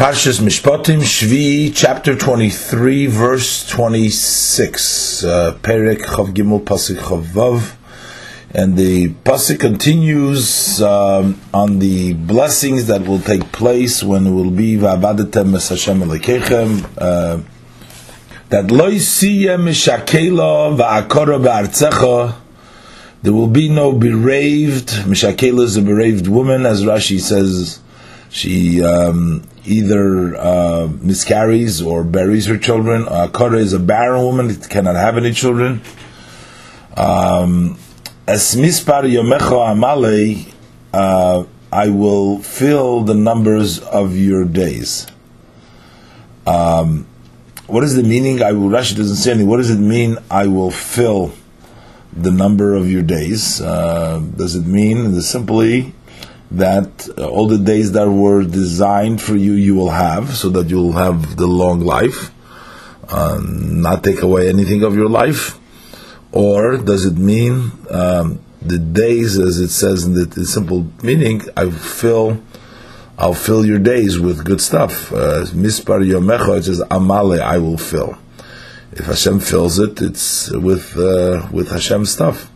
Parshas Mishpatim Shvi, chapter 23, verse 26. Uh, Perek Chav Gimel Pasik Chavav. And the Pasik continues um, on the blessings that will take place when it will be Va'abadetem Es Hashem Elekechem. Uh, that Lo Yisiyem Mishakela Va'akora Ba'artzecha. There will be no bereaved. Mishakela is a bereaved woman, as Rashi says she um, either uh, miscarries or buries her children. Uh, Kara is a barren woman; it cannot have any children. Um, yomecha amale, uh, I will fill the numbers of your days. Um, what is the meaning? I will. Rashi doesn't say anything. What does it mean? I will fill the number of your days. Uh, does it mean simply? That uh, all the days that were designed for you, you will have, so that you'll have the long life, uh, not take away anything of your life? Or does it mean um, the days, as it says in the, the, simple meaning, I fill, I'll fill your days with good stuff. Uh, Mispar yomecha, it says amale, I will fill. If Hashem fills it, it's with uh, with Hashem stuff,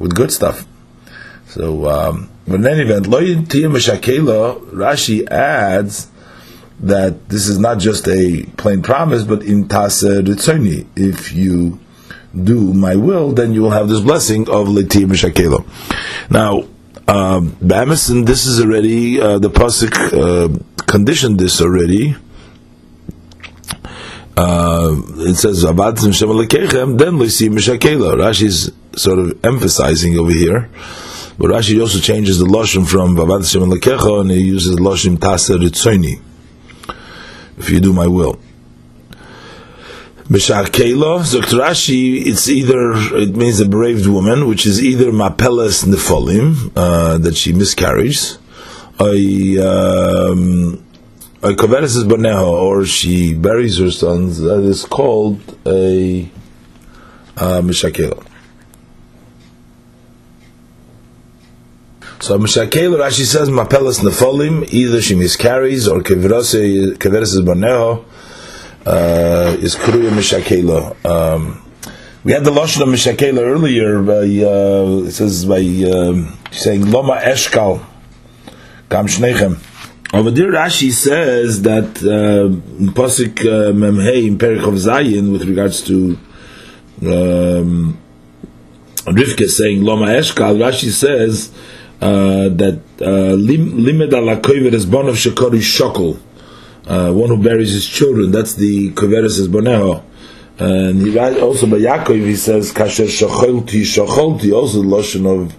with good stuff. So. Um, but in any event, Rashi adds that this is not just a plain promise, but in taser ritzoni. If you do my will, then you will have this blessing of Leti Meshakelo. Now, um, Bamison, this is already, uh, the Pasuk uh, conditioned this already. Uh, it says, Abatim Shem then we see Meshakela. Rashi is sort of emphasizing over here but Rashi also changes the lashon from Vavad Shem Lekecha and he uses the lashon Taser Ritzoini. If you do my will. Mishar Kela, Zokt Rashi, it's either, it means a bereaved woman, which is either Mapelas Nefolim, uh, that she miscarries, a, um, a Koveres Boneho, or she buries her sons, that is called a uh, Mishakela. So Mishakel Rashi says Mapelas Nefolim, either she miscarries or Keveres is Baneho uh, is Kruya Mishakela. Um, we had the Lashon of Mishakela earlier by, uh, it says by um, saying Loma Eshkal Kam Shnechem. Over there Rashi says that uh, Pasik uh, Memhei in Perich of Zayin with regards to um, Rivka saying Loma Eshkal, Rashi says uh, that uh, limed ala koveres bonav shekori shokol, uh, one who buries his children. That's the koveres is boneho. And he also by Yaakov he says kasher shocholti shocholti also the lotion of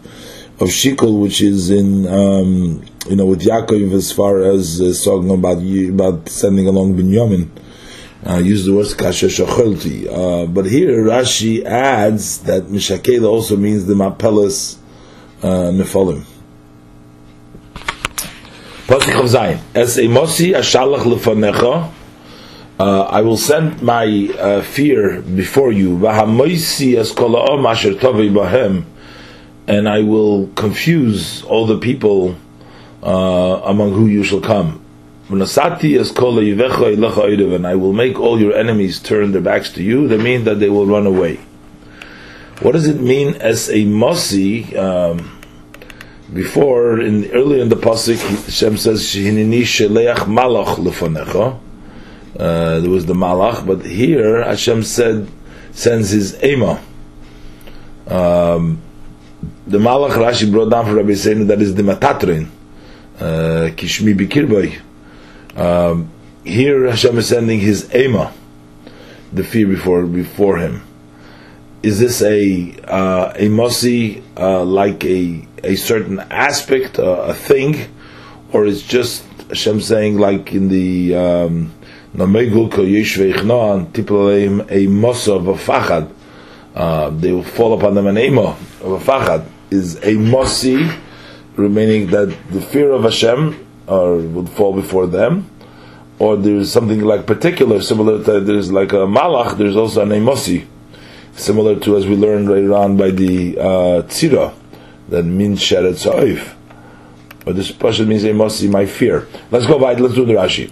of shikol which is in um, you know with Yaakov as far as uh, talking about about sending along Binyamin. Uh, use the word kasher shocholti. Uh, but here Rashi adds that mishakela also means the mapelas uh, nefolim. Pasuk of Zayin. As a mosi ashalach lefanecha, uh, I will send my uh, fear before you. Vahamoisi es kolaom asher tovi bahem, and I will confuse all the people uh, among who you shall come. V'nasati es kola yivecha ilacha and I will make all your enemies turn their backs to you. That means that they will run away. What does it mean as a mosi? Um, before, in earlier in the pasuk, Hashem says, "Hinini sheleach malach lefonecha." Uh, there was the malach, but here Hashem said sends His ema. Um, the malach Rashi brought down for Rabbi saying that is the Metatron, uh, kishmi. Um, here Hashem is sending His ema, the fear before before Him. Is this a uh, a mosi uh, like a a certain aspect, uh, a thing, or it's just Hashem saying like in the um, Namegul ko yishveichnan tipaleim a mosa of a fachad. Uh, they will fall upon them an ema of a fachad is a mosi, remaining that the fear of Hashem or would fall before them, or there's something like particular, similar to there's like a malach. There's also an emosi, similar to as we learned later on by the uh, tzira that means sheret soif. But this pasuk means they must see my fear. Let's go by. Let's do the Rashi.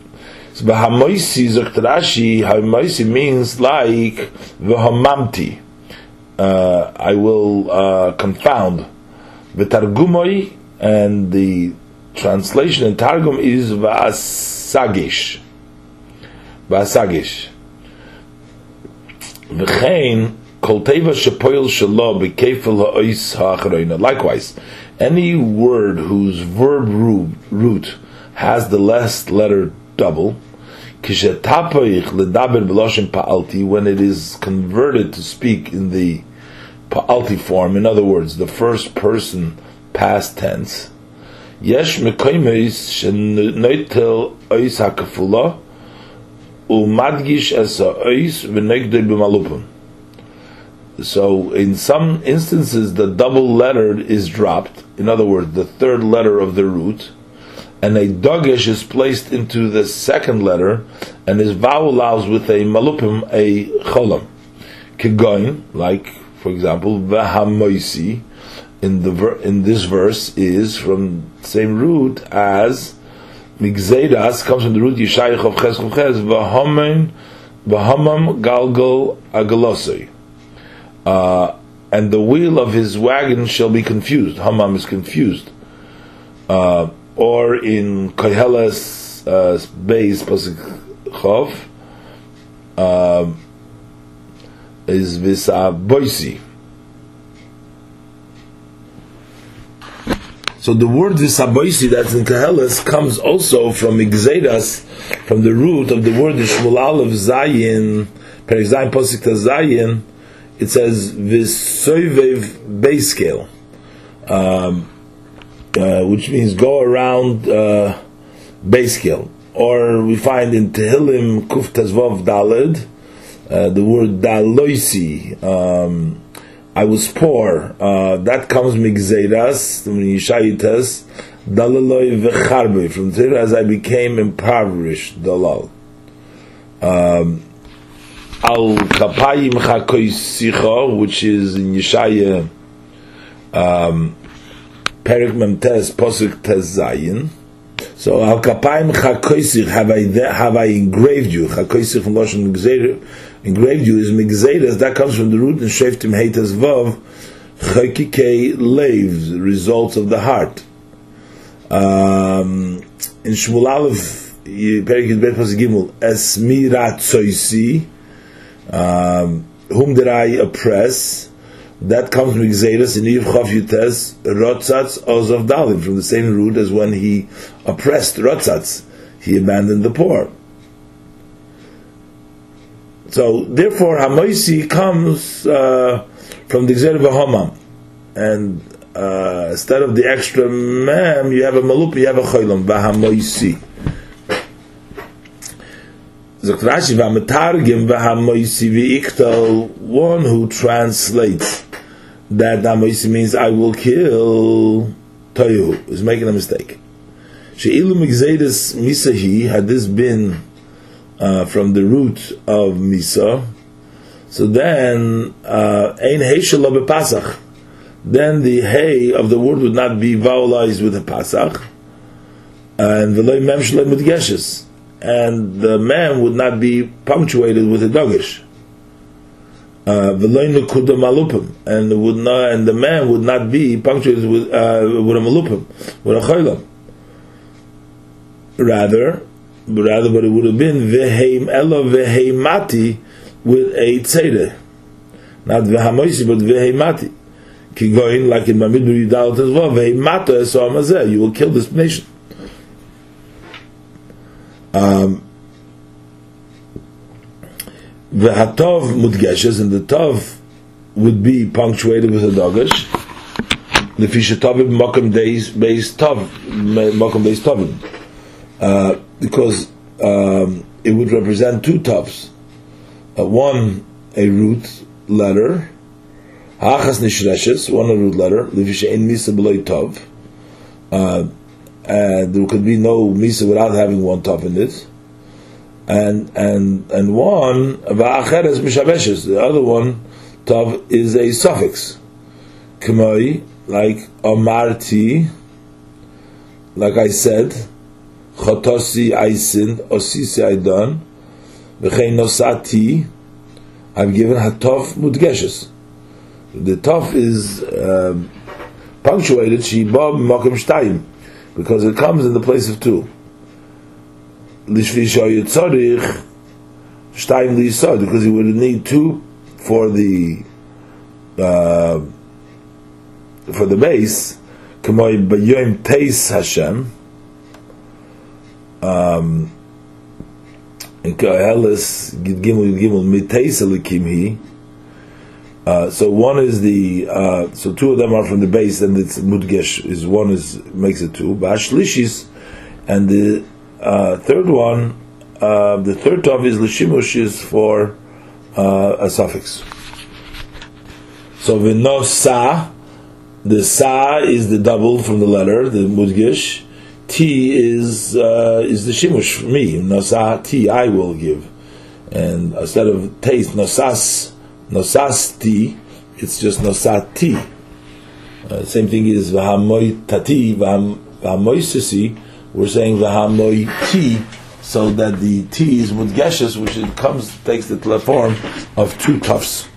So v'hamoisi Rashi, hamoisi means like v'hamamti. Uh, I will uh, confound. V'targumoi, and the translation in Targum is v'asagish. V'asagish. V'chein, Likewise, any word whose verb root has the last letter double, when it is converted to speak in the pa'alti form, in other words, the first person past tense, umadgish es ois v'negdei b'malupim. So in some instances the double letter is dropped, in other words, the third letter of the root, and a dagish is placed into the second letter, and is vowelized with a malupim, a cholam. Kigoin, like, for example, vahamoisi, in the ver- in this verse is from same root as migzedas comes from the root yishayich of ches ches vahamim vahamam galgal agalosei. Uh, and the wheel of his wagon shall be confused. Hamam is confused. Uh, or in Koheles uh, Beis Pasuk Chov uh, is Visa Boisi. So the word Visaboisi that's in Koheles comes also from Igzedas, from the root of the word Shmuel of Zayin, Per Zayin Posik Zayin, it says Visoivev base scale. Um, uh, which means go around uh, base scale. Or we find in Tehillim Kuf Tezvav Dalid, uh, the word Daloisi, um, I was poor. Uh, that comes Migzedas, from Yishayitas, Dalaloi Vecharbe, from there as I became impoverished, Dalal. Um, Al Kapayim Chakoisicha, which is in Yeshaya, um, Perik Memtes Posuk Tes Zayin. So Al Kapayim Chakoisich have I have I engraved you. Chakoisich from Lashon Gzeir engraved you is Migzeiras. That comes from the root in Sheftim Heitas Vav. Chakikei Leves, results of the heart. Um, in Shmuel Aleph, Perik Yudbet Posuk Gimel, Esmirat Tzoisi, um, whom did I oppress? That comes from Xeris in Yiv Chav Yutes, Rotzatz Ozav Dalim, from the same root as when he oppressed Rotzatz, he abandoned the poor. So, therefore, Hamoisi comes uh, from the Xer Hamam. And uh, instead of the extra mem, you have a malup, you have a cholam, Vahamoisi. One who translates that Damoisi means I will kill Toyu is making a mistake. She'ilu Migzedis Misahi, had this been uh, from the root of Misa, so then uh, Ein Heishel Pasach. Then the hay of the word would not be vowelized with a Pasach, and Veloy Mem Shalem Geshes and the man would not be punctuated with a dogish. Uh, and would not, and the man would not be punctuated with uh, with a malupim, with a chaylam. Rather, rather, but it would have been veheim elo veheimati with a tzedeh, not vehamoisi, but veheimati. Kigoin, like in Mamid Yudal as well, veheimata esamazeh, you will kill this nation. Um, the hatov mudgeshes and the tov would be punctuated with a dogish. The fishatovim mokum days based tov mokum days tovim, uh, because um, it would represent two tovs. Uh, one a root letter, hachas nishreshes, one a root letter. Lefisha in misa tov. Uh, and there could be no misa without having one top in it. And and and one va'acheres mishabeshes. The other one tav is a suffix. K'moi like amarti, like I said, chotasi aisin, osisi aidan, v'chein nosati, I've given hatov mudgeshes. The tov is um, punctuated, shiba makom shtayim, because it comes in the place of two. Because he would need two for the uh, for the base, Hashem, um, in Koheles Gimel Gimel Miteis Elikim Hi. Uh, so one is the uh, so two of them are from the base, and it's mudgesh is one is makes it two. Bashlishis, and the uh, third one, uh, the third tov is lishimush is for uh, a suffix. So v'no sa, the sa is the double from the letter, the mudgesh, T is uh, is the shimush for me. Nosa T I will give, and instead of taste nosas nosas T, it's just nosat T. Uh, same thing is vahamoy tati vahamoy We're saying vahamoy T, so that the T is mudgeshes, which it comes takes the form of two tufts.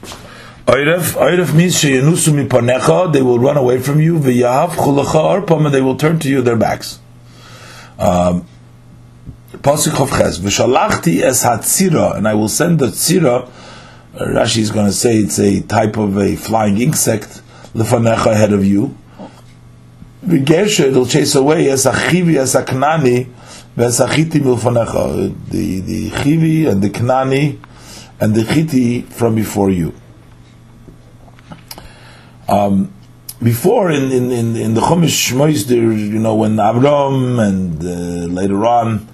Oiref, Oiref means mipanecha, they will run away from you, v'yahav chulacha arpam, they will turn to you their backs. Um, Pasuk of Ches, V'shalachti es hatzira, and I will send the tzira, Rashi is going to say it's a type of a flying insect, lefanecha ahead of you. V'gesher, it'll chase away es achivi, es aknani, v'es achiti milfanecha, the, the chivi and the knani, and the chiti from before you. Um, before in in in, in the Chumash Shmois, you know when Avram and uh, later on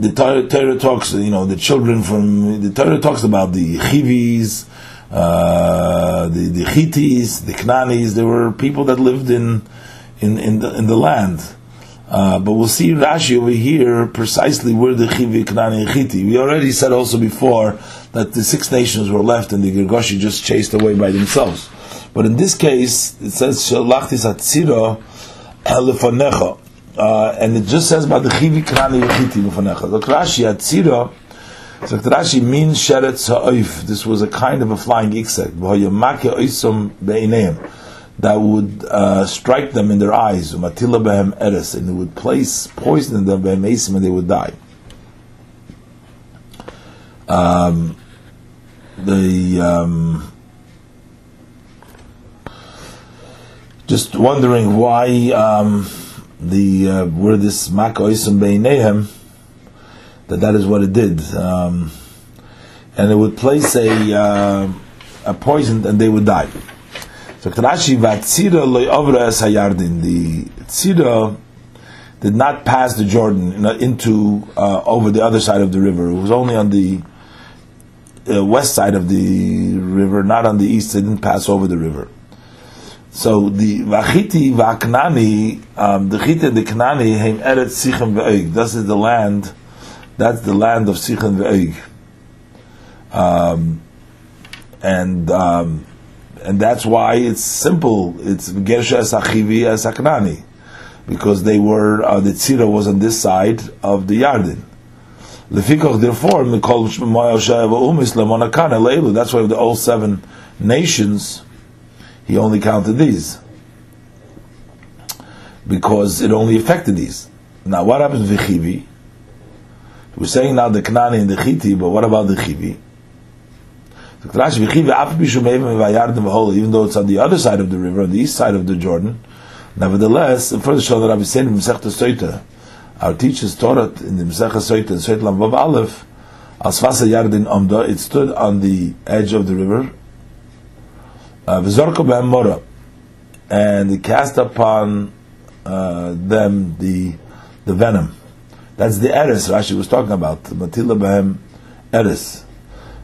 the Torah, talks you know the children from the Torah talks about the Chivis, uh, the the Chitis, the Knanis. There were people that lived in in in the, in the land. Uh, but we'll see Rashi over here precisely where the Chivi, Knani, and Chiti. We already said also before that the six nations were left and the Girgashi just chased away by themselves. But in this case, it says Shalachtis Atzira Lefanecha. Uh, and it just says about the chivi krani yichiti lefanecha. The Rashi Atzira, so Rashi means sheret ha'oif. This was a kind of a flying insect. That would uh, strike them in their eyes, matila behem eres, and it would place poison in them behem and they would die. Um, the um, just wondering why um, the uh, where this makoisim beinehem that that is what it did, um, and it would place a uh, a poison and they would die. So Rashi vatzira loyavra es hayardin. The tzira did not pass the Jordan into uh, over the other side of the river. It was only on the uh, west side of the river, not on the east. They didn't pass over the river. So the Vachiti Vaknani, um, the Chita the Knani, Heim Eretz Sichem Ve'eg. This is the land, that's the land of Sichem Ve'eg. Um, and, um, and that's why it's simple. It's Gersha Achivi as Aknani. Because they were, uh, the Tzira was on this side of the Yarden. Lefikoch, therefore, we call Moshe and Omis, Lamonakanel, that's why the all seven nations, he only counted these because it only affected these. Now, what happens with the Chivi? We're saying now the Knani and the Chiti, but what about the Chivi? Even though it's on the other side of the river, on the east side of the Jordan, nevertheless, the first show that seen in Masechta Soita, our teachers taught it in the Masechta Soita, in Lam Aleph, as Vasa Yardin Amda, it stood on the edge of the river, uh, and he cast upon uh, them the the venom. That's the eris Rashi was talking about. Matila behem eris.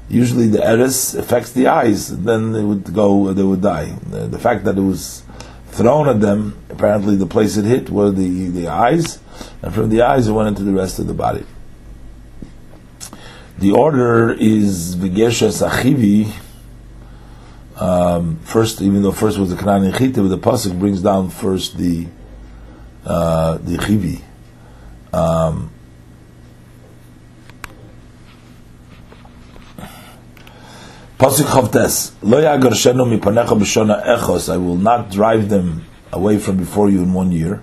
Usually the eris affects the eyes, then they would go, they would die. The, the, fact that it was thrown at them, apparently the place it hit were the, the eyes, and from the eyes it went into the rest of the body. The order is Vigesha Sachivi, um, first, even though first was the Kanan Chita, but the pasuk brings down first the uh, the Chivi. Um, pasuk Chavtes Lo Yagarshenu Mipanecha B'Shona Echos. I will not drive them away from before you in one year.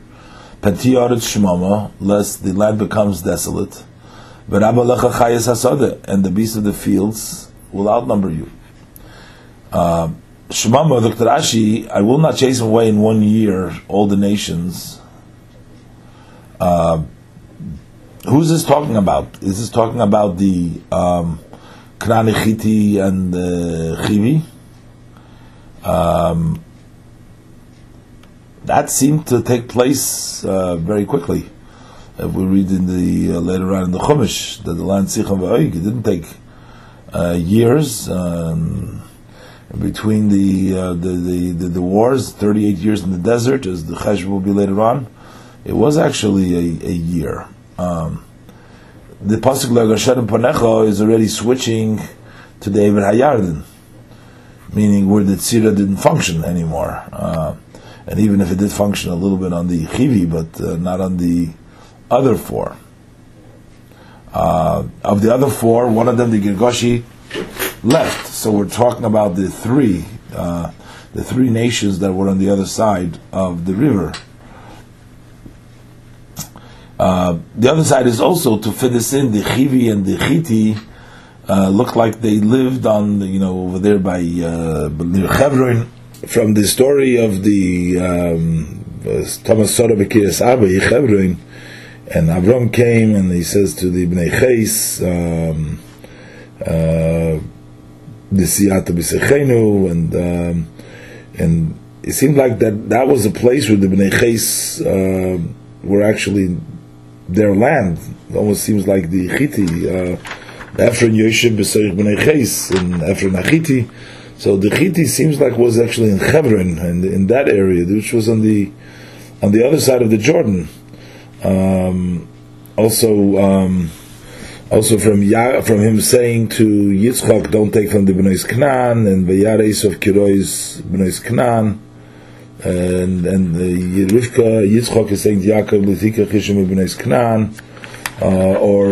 Patiyaret Shmama, lest the land becomes desolate. And the beasts of the fields will outnumber you. Uh, Shmama, Dr. Ashi, I will not chase away in one year all the nations. Uh, who's this talking about? Is this talking about the um, Knani and uh, Chivi. Um, that seemed to take place uh, very quickly. If we read in the uh, later on in the Chumash that the land v'Oig, it didn't take uh, years um, between the, uh, the, the, the, the wars, 38 years in the desert, as the Chesh will be later on. It was actually a, a year. Um, the pasuk lagasharim panecha is already switching to David Hayarden, meaning where the tzira didn't function anymore. Uh, and even if it did function a little bit on the chivi, but uh, not on the other four. Uh, of the other four, one of them, the Girgashi, left. So we're talking about the three, uh, the three nations that were on the other side of the river. Uh, the other side is also to fit this in. The Chivi and the Chiti uh, look like they lived on, the, you know, over there by uh, near Chevron. From the story of the um, Thomas Sora Bekiris Abba Chevron, and Avram came and he says to the Bnei Ches, um, uh, the Siyata B'Sechenu, and um, and it seemed like that that was a place where the Bnei Ches uh, were actually their land. It almost seems like the Chiti, uh, Ephron Yoshev B'Serich B'nei Ches and Ephron Achiti. So the Chiti seems like was actually in Hebron and in that area, which was on the on the other side of the Jordan. Um, also, um, also from ya- from him saying to Yitzchak, "Don't take from the Bnei Knan," and Vayares of Kirois Bnei Knan and and the Rivka Yitzchak is saying Yaakov Lithika Chishim Ibnei Knan, uh, or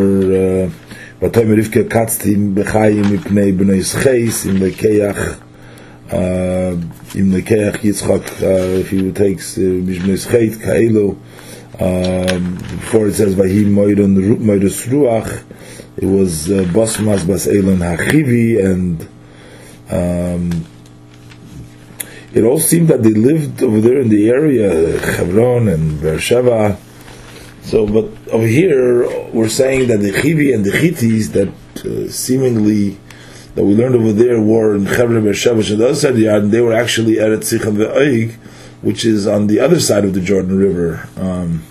Vatayim uh, Rivka Katztim Bechayim Ipnei Bnei Cheis in Lekeach in Lekeach Yitzchak uh, if he takes Bnei Cheit Kaelu um, before it says Vahim Moidon Moidus Ruach it was uh, Basmas Bas Elon Hachivi and um, it all seemed that they lived over there in the area, Hebron and Beersheba. So, but over here, we're saying that the Chivi and the Chitis that uh, seemingly that we learned over there were in Hebron, Beersheba, on the other side of the Jordan, they were actually at Sichon ve'oig, which is on the other side of the Jordan River. Um,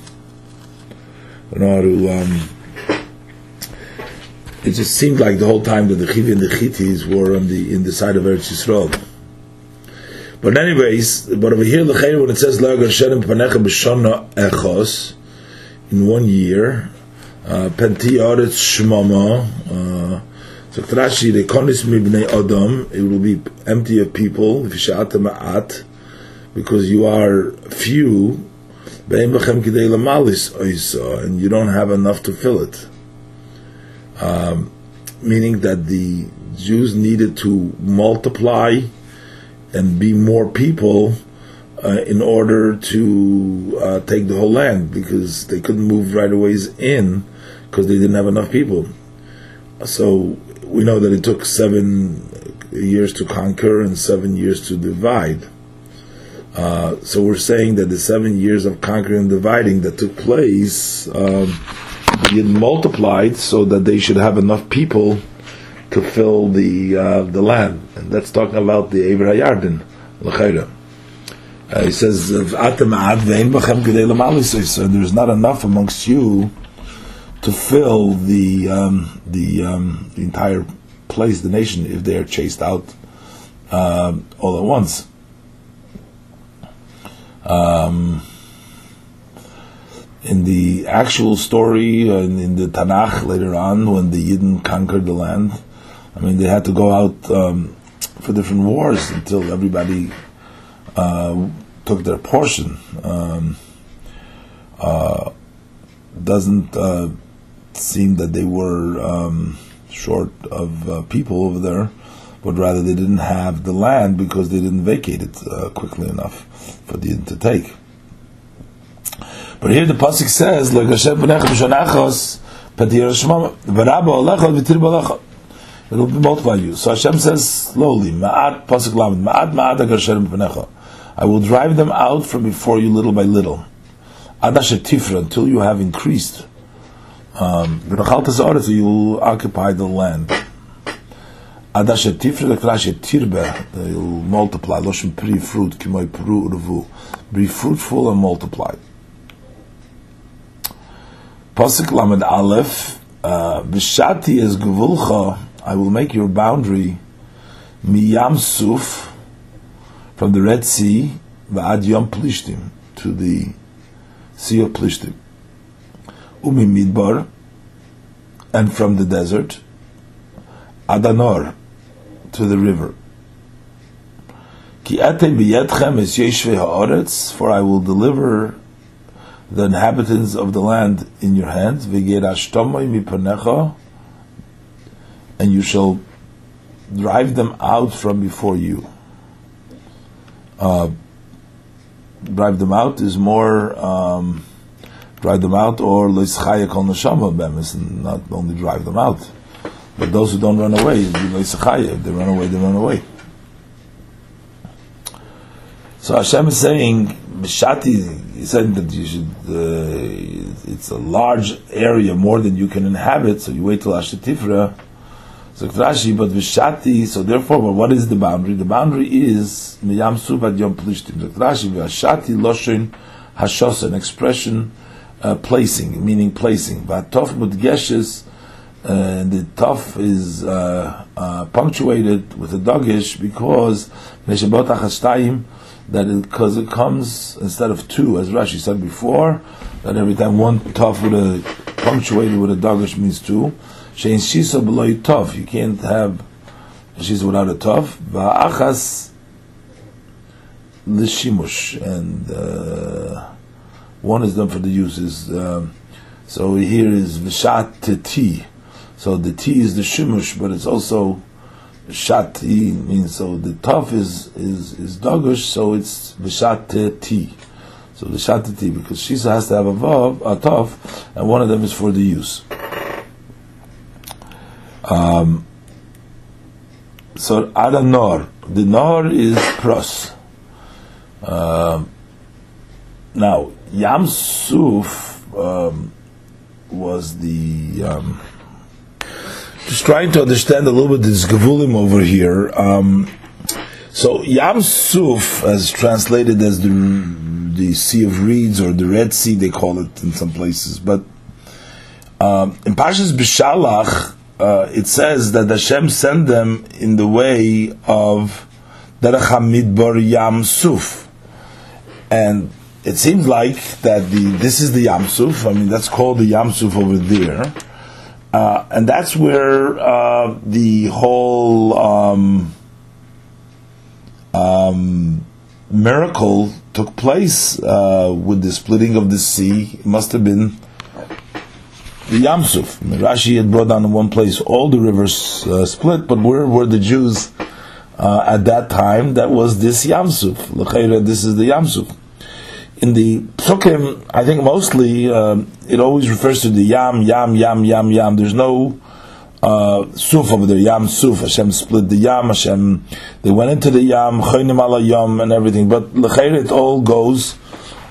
I know how to, um, it just seemed like the whole time that the Chivi and the Chitis were on the in the side of Eretz Yisrael. But anyways, but over here, the when it says Lagar Panecha B'Shana Echos, in one year, uh, Penti Aretz Shmama, uh, so Trashi, the Konis Mibnei Adam, it will be empty of people, because you are few, and you don't have enough to fill it. Um, meaning that the Jews needed to multiply and be more people uh, in order to uh, take the whole land because they couldn't move right away in because they didn't have enough people. So we know that it took seven years to conquer and seven years to divide. Uh, so we're saying that the seven years of conquering and dividing that took place, um, multiplied so that they should have enough people to fill the uh, the land, and that's talking about the Hayarden, l'chayra. Uh, he says, So there's not enough amongst you to fill the um, the, um, the entire place, the nation, if they are chased out um, all at once. Um, in the actual story, uh, in, the Tanakh later on, when the Yidden conquered the land, I mean, they had to go out um, for different wars until everybody uh, took their portion. Um, uh, doesn't uh, seem that they were um, short of uh, people over there, but rather they didn't have the land because they didn't vacate it quickly enough for the to take. But here the pasuk says, "Like b'nechem b'shonachos patir shmam v'rabba alecha v'tir b'alecha." It will be multiplied you. So Hashem says slowly, "Ma'at pasuk lamed, ma'at ma'at agashem b'necha." I will drive them out from before you little by little, adash tifra until you have increased. Um, you will occupy the land. Adash tifra lekrash tirbe. They will multiply. Loshem pri fruit kimoy pru urvu. Be fruitful and multiply. Pasuk Lamed Aleph, uh, Bishati is Gevulcha, I will make your boundary, Miyam Suf, from the Red Sea, Va'ad Yom Plishtim, to the Sea of Plishtim. Umi Midbar, and from the desert, Adanor, to the river. Ki atem biyadchem es yeshvei ha'oretz, for I will deliver the inhabitants of the land in your hands, and you shall drive them out from before you. Uh, drive them out is more um, drive them out or not only drive them out, but those who don't run away. If they run away, they run away. So Hashem is saying, Bishati, he said that you should, uh, it's a large area, more than you can inhabit, so you wait till Ashetifra. So Rashi, but Vishati, so therefore, well, what is the boundary? The boundary is Miyam Subat Yom Plishtim. Rashi, Vishati Loshin Hashos, an expression, uh, placing, meaning placing. Vatof Mudgeshes, uh, and the tough is uh, uh, punctuated with a dogish because Meshabot Achashtayim, that because it, it, comes instead of two, as Rashi said before, that every time one tough with a punctuated with a dagish means two. Shein shisa below tough. You can't have she's without a tough. Va'achas l'shimush, and uh, one is done for the uses. Um, so here is v'shat t. So the t is the shimush, but it's also shat means so the tough is is is dogish, so it's v'shat t. So the t because shisa has to have a vav, a tough, and one of them is for the use. Um, so ada nor, the nor is pros. Um, now Yam Suf um, was the um, just trying to understand a little bit this Gavulim over here. Um, so Yam Suf, as translated as the the Sea of Reeds or the Red Sea, they call it in some places. But um, in Pashas Bishalach, uh, it says that Hashem sent them in the way of Derech Hamidbar Yam Suf, and it seems like that the this is the Yam Suf. I mean, that's called the Yam Suf over there. Uh, and that's where uh, the whole um, um, miracle took place uh, with the splitting of the sea. It must have been the Yamsuf. Rashi had brought down in one place all the rivers uh, split, but where were the Jews uh, at that time? That was this Yamsuf. This is the Yamsuf in the psukim, I think mostly um, it always refers to the yam, yam, yam, yam, yam. There's no uh, suf over there, yam suf. Hashem split the yam. Hashem they went into the yam, choynim ala yam, and everything. But lecheir it all goes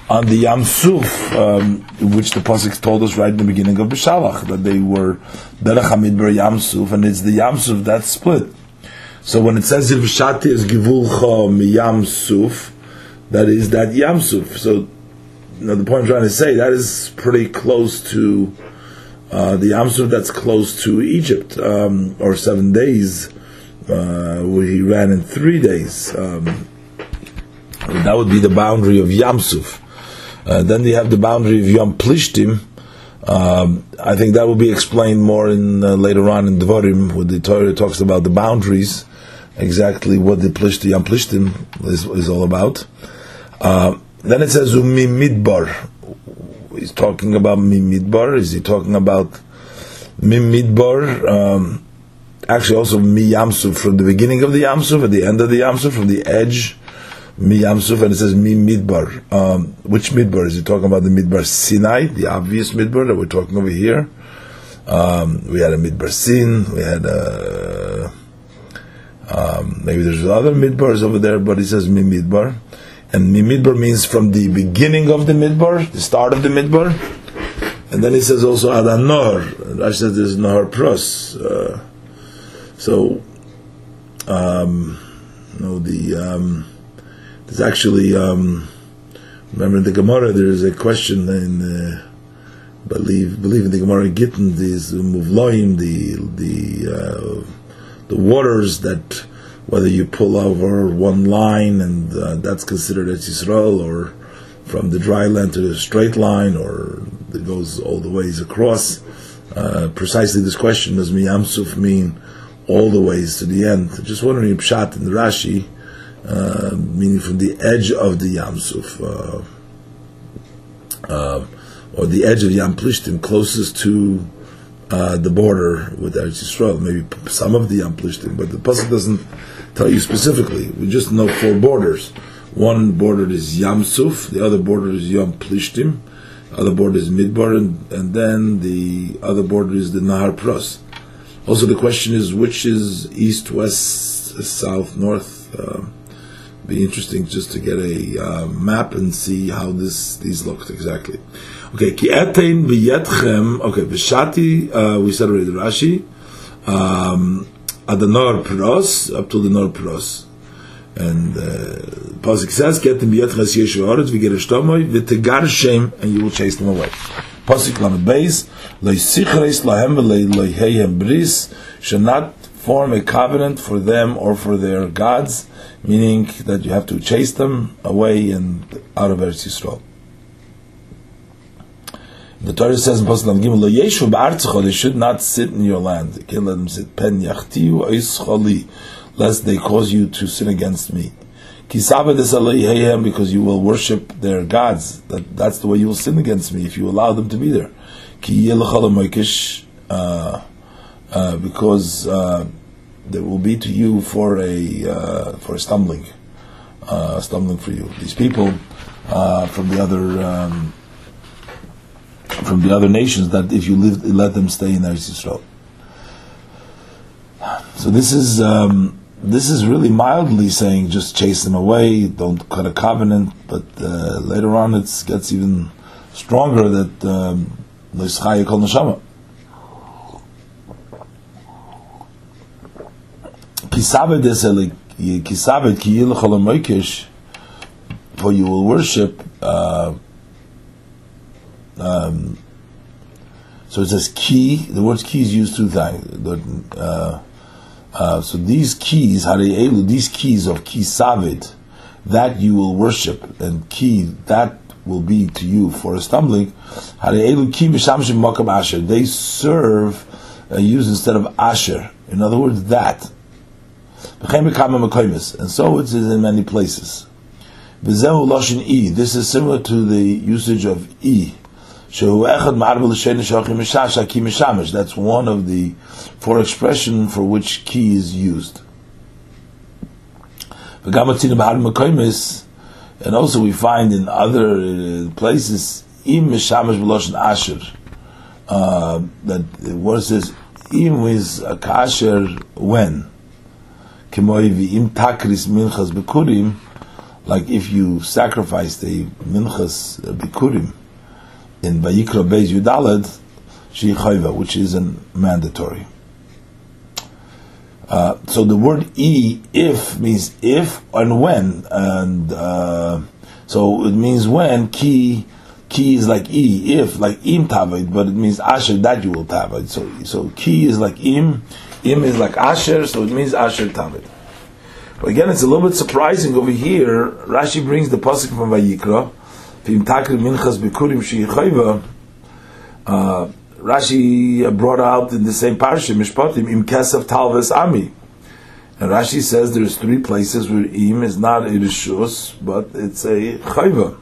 on the yam suf, um, which the pasuk told us right in the beginning of Bishalach that they were derech hamidbar yam suf, and it's the yam suf that split. So when it says if shati is givulcha miyam suf that is that Yamsuf. So, you know, the point I'm trying to say that is pretty close to uh, the Yamsuf that's close to Egypt, um, or seven days, uh, he ran in three days. Um, that would be the boundary of Yamsuf. Uh, then you have the boundary of Yom Plishtim. Um, I think that will be explained more in uh, later on in Devarim, where the Torah talks about the boundaries, exactly what the Plishtim, Yom Plishtim is, is all about. Uh, then it says umi midbar. He's talking about mi midbar. Is he talking about mi midbar? Um, actually also mi yamsuf from the beginning of the yamsuf at the end of the yamsuf from the edge mi yamsuf and it says mi midbar. Um, which midbar is he talking about? The midbar Sinai, the obvious midbar that we're talking over here. Um, we had a midbar Sin. We had a um, maybe there's other midbars over there, but he says mi midbar. And mi midbar means from the beginning of the midbar, the start of the midbar. And then he says also Adanor. Rashi says there's Nahar Pros. Uh, so, um, no, the um, there's actually um, remember in the Gemara there is a question in uh, believe believe in the Gemara Gittin these muvloim the the uh, the waters that whether you pull over one line and uh, that's considered as Yisrael or from the dry land to the straight line or it goes all the ways across. Uh, precisely this question does Miyamsuf mean all the ways to the end? Just wondering if Pshat the Rashi, uh, meaning from the edge of the Yamsuf, uh, uh, or the edge of Yam Plishtim, closest to uh, the border with Eretz Yisrael, maybe some of the Yam Plishtim, but the Pasuk doesn't tell you specifically. We just know four borders. One border is Yam Suf, the other border is Yam Plishtim, the other border is Midbar, and, and then the other border is the Nahar Pros. Also, the question is which is east, west, south, north. Uh, be interesting just to get a uh, map and see how this these looked exactly. Okay, ki v'yetchem. Okay, v'shati. Uh, we said already Rashi. Um, Adanor pros up to the nor pros. And uh, Pasuk says, "Get them b'yetches yeshu oretz v'gereshtomoy v'tegarshem, and you will chase them away." Pasuk lamed beis loisichreis lahem v'leihem bris should not form a covenant for them or for their gods, meaning that you have to chase them away and out of Eretz Yisrael. The Torah says in Pasuk Gimel, "Lo yeshu ba'artzecho," they should not sit in your land. You can't let them sit. Pen yachtiu oischoli, lest they cause you to sin against me. Because you will worship their gods. That, that's the way you will sin against me if you allow them to be there. Uh, uh, because uh, there will be to you for a uh, for a stumbling, uh, stumbling for you. These people uh, from the other um, from the other nations that if you live, let them stay in Eretz Yisrael. So this is um, this is really mildly saying just chase them away, don't cut a covenant. But uh, later on, it gets even stronger that um, kol neshama. For you will worship. Uh, um, so it says key. The word key is used two times. Uh, uh, so these keys, these keys of key kisavid, that you will worship, and key that will be to you for a stumbling. They serve uh, use instead of asher. In other words, that. And so it is in many places. This is similar to the usage of e. That's one of the four expression for which key is used. And also we find in other uh, places im asher uh, that what it says im is a kasher when like if you sacrifice the minchas bekurim in Vayikra Beis Yudalad, Sheichayva, which is an mandatory. Uh, so the word e if means if and when, and uh, so it means when ki ki is like e if like im tavid, but it means asher that you will tavid. So so ki is like im, im is like asher, so it means asher tavid. But again, it's a little bit surprising over here. Rashi brings the pasuk from Vayikra V'im takri minchas bikurim uh, Rashi brought out in the same parsha, Mishpatim, im kesef talves ami. And Rashi says there's three places where im is not a but it's a chayva.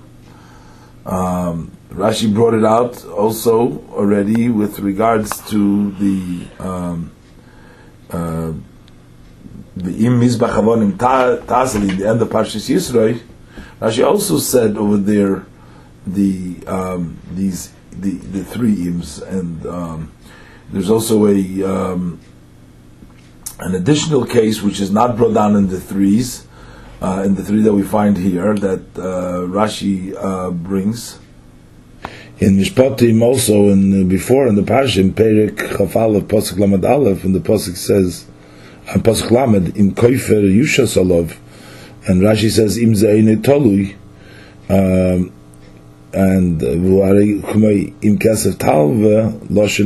Um, Rashi brought it out also already with regards to the um, uh, im Mizbach Avonim Tazeli, the end of Parshas Yisroi, Rashi also said over there the um, these the the three ims, and um, there's also a um, an additional case which is not brought down in the threes, uh, in the three that we find here that uh, Rashi uh, brings. In Mishpatim also, in uh, before in the Parshim, Perik Chafal of Pasuk Lamed Aleph, and the Pasuk says, and Pasuk Lamed, Im Koifer Yushas Alov, and Rashi says, Im Zayin Tolui, um, and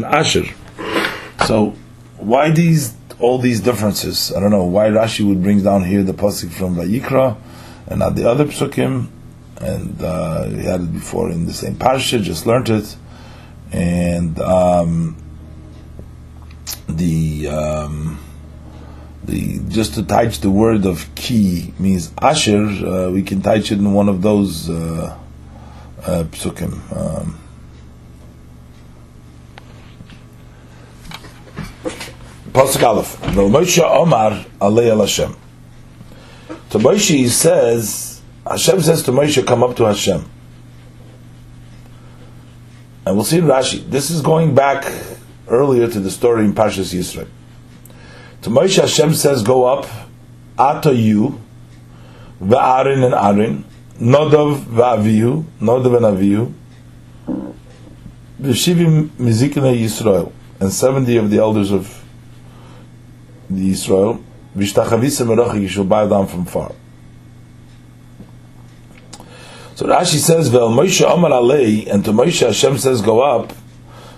Asher. So, why these all these differences? I don't know why Rashi would bring down here the pasuk from Vayikra and not the other psukim, and uh, we had it before in the same parsha, just learned it, and um, the. Um, the just to touch the word of ki means asher, uh, we can touch it in one of those uh, uh, psukim. Um, Pasuk Aleph. Moshe Omar Alei Hashem. To Moshe he says, Hashem says to Moshe, come up to Hashem. And we'll see in Rashi. This is going back earlier to the story in Parshas Yisrael. To Moshe Hashem says, go up, Ato you, Va'arin and Arin, Nodov va'avihu, Nodov and Avihu, V'shivim mizikne Yisrael, and seventy of the elders of the Yisrael, V'shtachavisa merochik, you shall bow down from far. So Rashi says, Ve'el Moshe Amar Alei, and to Moshe Hashem says, go up,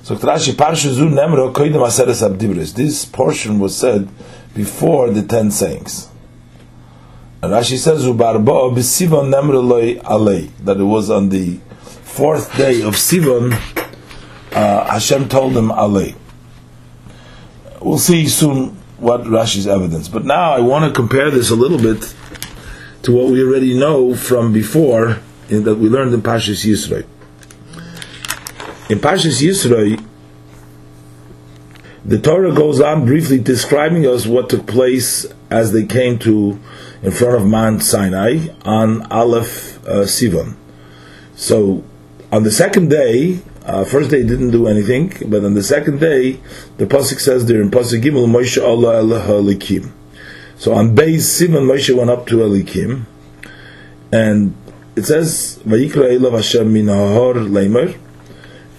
so Rashi Parsha Zu Nemro Koidem Aseres Abdibris. This portion was said before the ten sayings. Rashi says, Ubarbo b'sivon nemreloi alei, that it was on the fourth day of Sivan uh, Hashem told him alei. We'll see soon what Rashi's evidence. But now I want to compare this a little bit to what we already know from before in, that we learned in Pashas Yisroi. In Pashas Yisroi, the Torah goes on briefly describing us what took place as they came to in front of Mount Sinai on Aleph uh, Sivan. So on the second day, uh, first day didn't do anything, but on the second day, the pasuk says there in pasuk Gimel Moshe Allah Elikim. So on Beis Sivan, Moshe went up to Elikim, and it says Vayikra Elav Hashem min Hahor Leimer,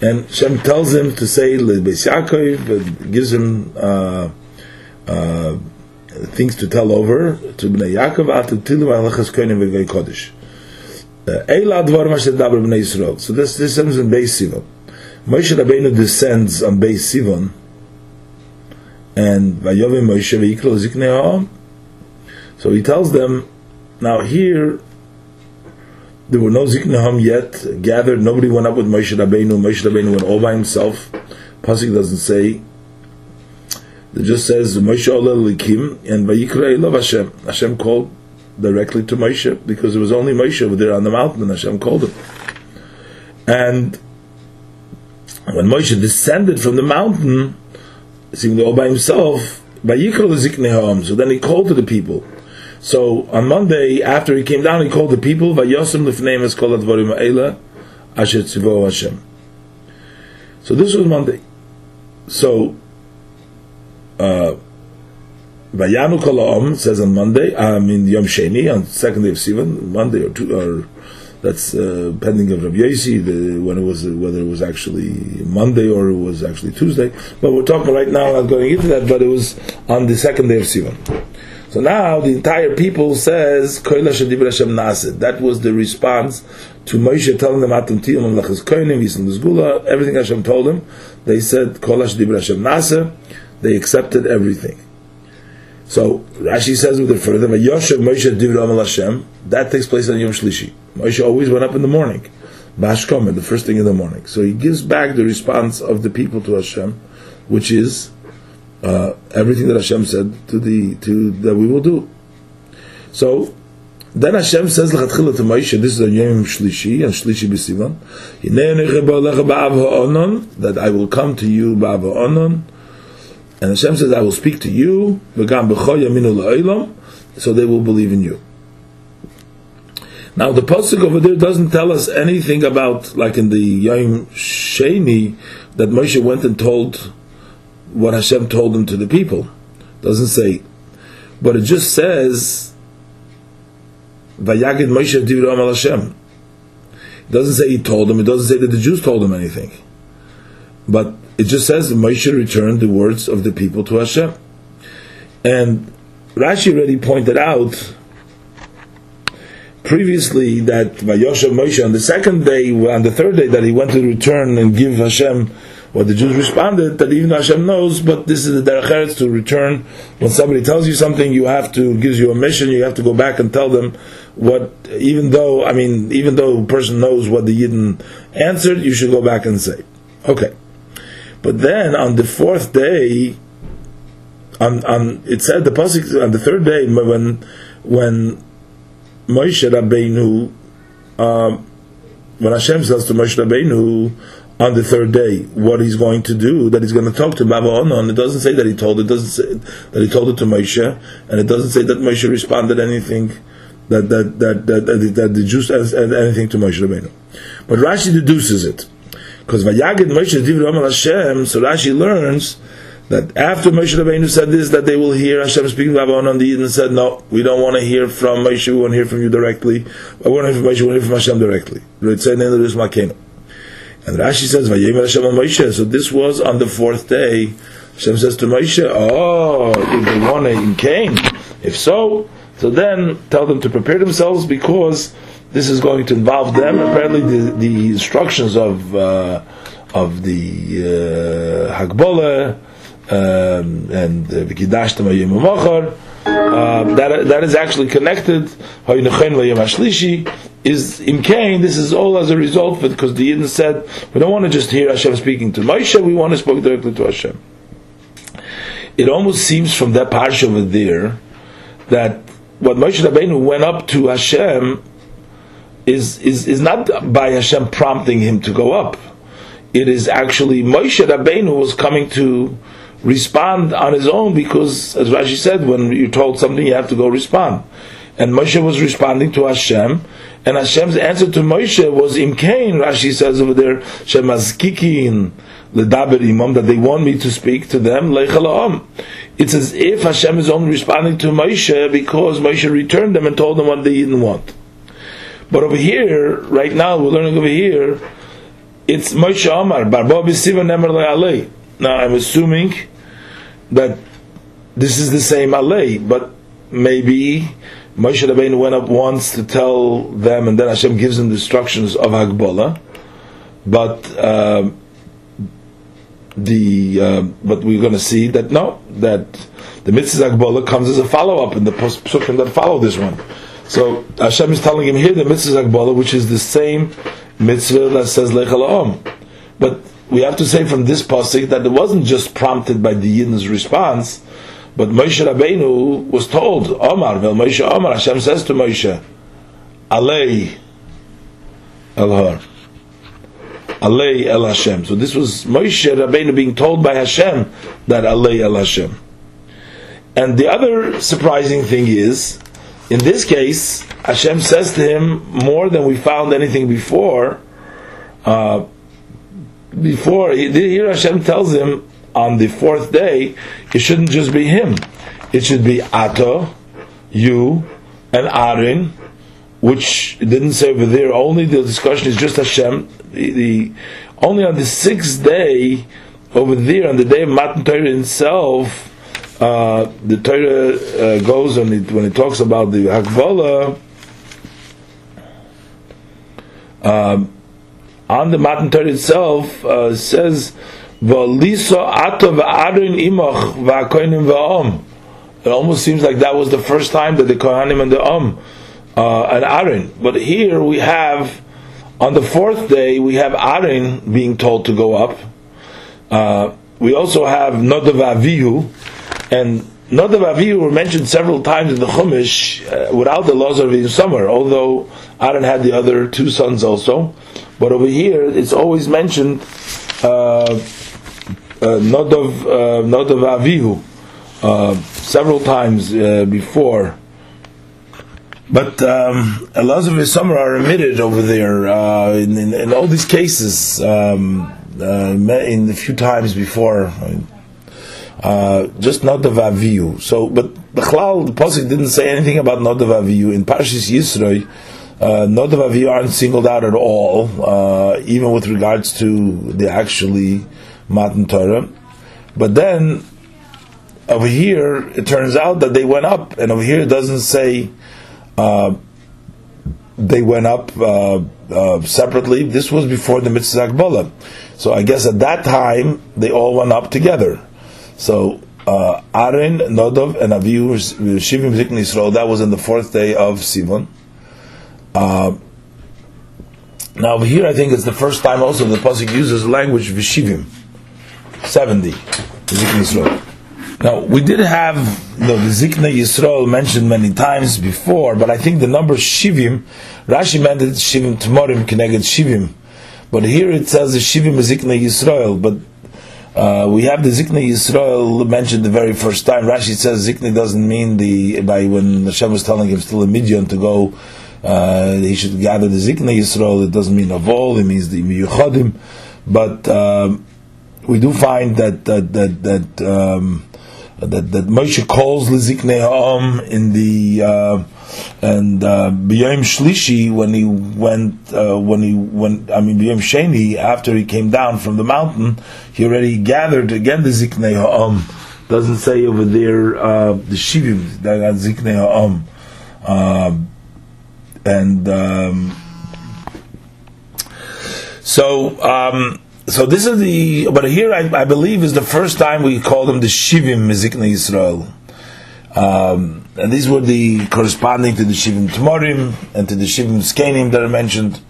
and Hashem tells him to say Beis Yaakov, gives him. Uh, uh, things to tell over to Bnei Yaakov atu tilu alachas koinim v'gay kodesh. Uh, Eila advar ma dabar Bnei Yisrael. So this this comes in Beis Sivan. Moshe Rabbeinu descends on Beis Sivan, and Vayovim Moshe v'yikro ziknei ha'am. So he tells them, now here there were no ziknei ha'am yet gathered. Nobody went up with Moshe Rabbeinu. Moshe Rabbeinu went all by himself. Pasuk doesn't say it just says Moshe Ola Likim and Vayikra Elav Hashem. Hashem called directly to Moshe because it was only Moshe over there on the mountain and Hashem called him. And when Moshe descended from the mountain, seeing all by himself, Vayikra so then he called to the people. So on Monday, after he came down, he called the people, Vayosim Lifneim Es Kol Advarim Ha'ela Asher Tzivo Hashem. So this was Monday. So uh, Vayanu Kolaom says on Monday, I mean Yom Sheni, on second day of Sivan, Monday or two, or that's uh, pending of Rabbi Yosi, the, when it was whether it was actually Monday or it was actually Tuesday. But we're talking right now, not going into that, but it was on the second day of Sivan. So now the entire people says That was the response to Moshe telling them Atum Tiyum Lachas Koinim Yisrael Everything Hashem told them, they said Kol Dibra Hashem Naseh they accepted everything. So Rashi says with the further, Yoshev Moshe Hashem, that takes place on Yom Shlishi. Moshe always went up in the morning, Bashkomer, the first thing in the morning. So he gives back the response of the people to Hashem, which is uh, everything that Hashem said to the to that we will do. So then Hashem says to Moshe, this is on Yom Shlishi and Shlishi b'Sivan, that I will come to you ba'av ha'onon, And Hashem says, I will speak to you, so they will believe in you. Now the pasuk over there doesn't tell us anything about, like in the Yom Sheni, that Moshe went and told what Hashem told him to the people. Doesn't say, but it just says, "Vayagid Moshe Hashem." It doesn't say he told them. It doesn't say that the Jews told him anything. But it just says Moshe returned the words of the people to Hashem. And Rashi already pointed out previously that Vayosha Moshe on the second day, on the third day, that he went to return and give Hashem what the Jews responded, that even Hashem knows, but this is the derech Eretz to return. When somebody tells you something, you have to, gives you a mission, you have to go back and tell them what, even though, I mean, even though a person knows what the Yidden answered, you should go back and say. Okay. But then on the fourth day, on, on it said the pasuk on the third day when when Moshe Rabbeinu um, when Hashem says to Moshe Rabbeinu on the third day what he's going to do that he's going to talk to Baba Onan it doesn't say that he told it doesn't say that he told it to Moshe and it doesn't say that Moshe responded anything that that that that, that, that the Jews said anything to Moshe Rabbeinu. But Rashi deduces it because Vayagid Moshe Divrei Hashem, so Rashi learns that after Moshe Rabbeinu said this, that they will hear Hashem speaking to Abaron on the Eden said, no, we don't want to hear from Moshe, we want to hear from you directly. I want to hear from Moshe, we want to hear from Hashem directly. And Rashi says, Vayemer Hashem on Moshe. So this was on the fourth day. Hashem says to Moshe, oh, if they want to Cain, if so, so then tell them to prepare themselves because this is going to involve them. Apparently, the, the instructions of uh, of the uh, Hagbola um, and Vikidashtam uh, that that is actually connected. Is in Cain. This is all as a result of because the Yidden said we don't want to just hear Hashem speaking to Moshe. We want to speak directly to Hashem. It almost seems from that parsha over there that what Moshe Rabbeinu went up to Hashem is, is, is not by Hashem prompting him to go up. It is actually Moshe Rabbeinu was coming to respond on his own because, as Rashi said, when you're told something, you have to go respond. And Moshe was responding to Hashem, and Hashem's answer to Moshe was Imkain, Rashi says over there, Shemazkikin, Ledaber Imam, that they want me to speak to them, It's as if Hashem is only responding to Moshe because Moshe returned them and told them what they didn't want. But over here, right now, we're learning over here, it's Moshe Omar, Barbo B'Siva Nemer Alei. Now, I'm assuming that this is the same Alei, but maybe Moshe Rabbeinu went up once to tell them, and then Hashem gives them the instructions of Hagbola. But uh, the uh, but we're going to see that no, that the mitzvah Hagbola comes as a follow up in the psukim that follow this one. So Hashem is telling him here the mitzvah Zakbala, which is the same mitzvah that says Lechalaom. But we have to say from this pasuk that it wasn't just prompted by the Yidden's response, but Moshe Rabbeinu was told, Omar, well Moshe Omar, Hashem says to Moshe, Alei Elhar. Alei El Hashem. So this was Moshe Rabbeinu being told by Hashem that Alei El Hashem. And the other surprising thing is in this case, Hashem says to him more than we found anything before. Uh, before here, Hashem tells him on the fourth day, it shouldn't just be him; it should be Ato, you, and Arin, which didn't say over there. Only the discussion is just Hashem. The, the only on the sixth day over there, on the day of Matan Torah itself uh, the Torah uh, goes when it, when it talks about the Hakvala um, on the Matan Torah itself uh, says V'lisa ato v'adrin imach v'akoinim v'om. It almost seems like that was the first time that the Kohanim and the Om uh, and Arin. But here we have on the fourth day we have Arin being told to go up. Uh, we also have Nodav Avihu, and Nadav Avihu were mentioned several times in the Chumash uh, without the laws of summer, although Aaron had the other two sons also. But over here, it's always mentioned uh, uh, Nodov uh, Nodov Avihu uh, several times uh, before. But um, Elazar and Summer are omitted over there uh, in, in, in, all these cases. Um, in a few times before, uh, just not the vaviu. So, but the Chlal, the pasuk didn't say anything about not the vaviu in Parshas Yisroi. Uh, not the vaviu aren't singled out at all, uh, even with regards to the actually Matan Torah. But then over here, it turns out that they went up, and over here it doesn't say uh, they went up uh, uh, separately. This was before the mitzvah Akbala. So I guess at that time they all went up together. So uh, Aaron, Nodov, and Avihu Shivim Zikn Yisrael. That was on the fourth day of Sivan. Uh, now over here, I think it's the first time also the pasuk uses language Vishivim, seventy Zikn Yisrael. Now we did have the Zikna Yisrael mentioned many times before, but I think the number Shivim, Rashi meant it Shivim Tmorim Keneged Shivim, but here it says Shivim Zikna Yisrael, but uh, we have the Zikna Yisrael mentioned the very first time. Rashi says Zikna doesn't mean the by when Hashem was telling him still a Midian to go, uh, he should gather the Zikna Yisrael. It doesn't mean Avol. It means the Miyuchodim. But um, we do find that that that, that um, that, that Moshe calls Liziknei Ha'am in the uh, and uh, B'yom Shlishi when he went uh, when he went I mean B'yom Sheni after he came down from the mountain he already gathered again the Ziknei Ha'am doesn't say over there uh, the Shivim that got Ziknei Ha'am uh, and um, so um, so this is the, but here I, I, believe is the first time we call them the Shivim Mizikna Yisrael. Um, and these were the corresponding to the Shivim Tmorim and to the Shivim Skanim that are mentioned.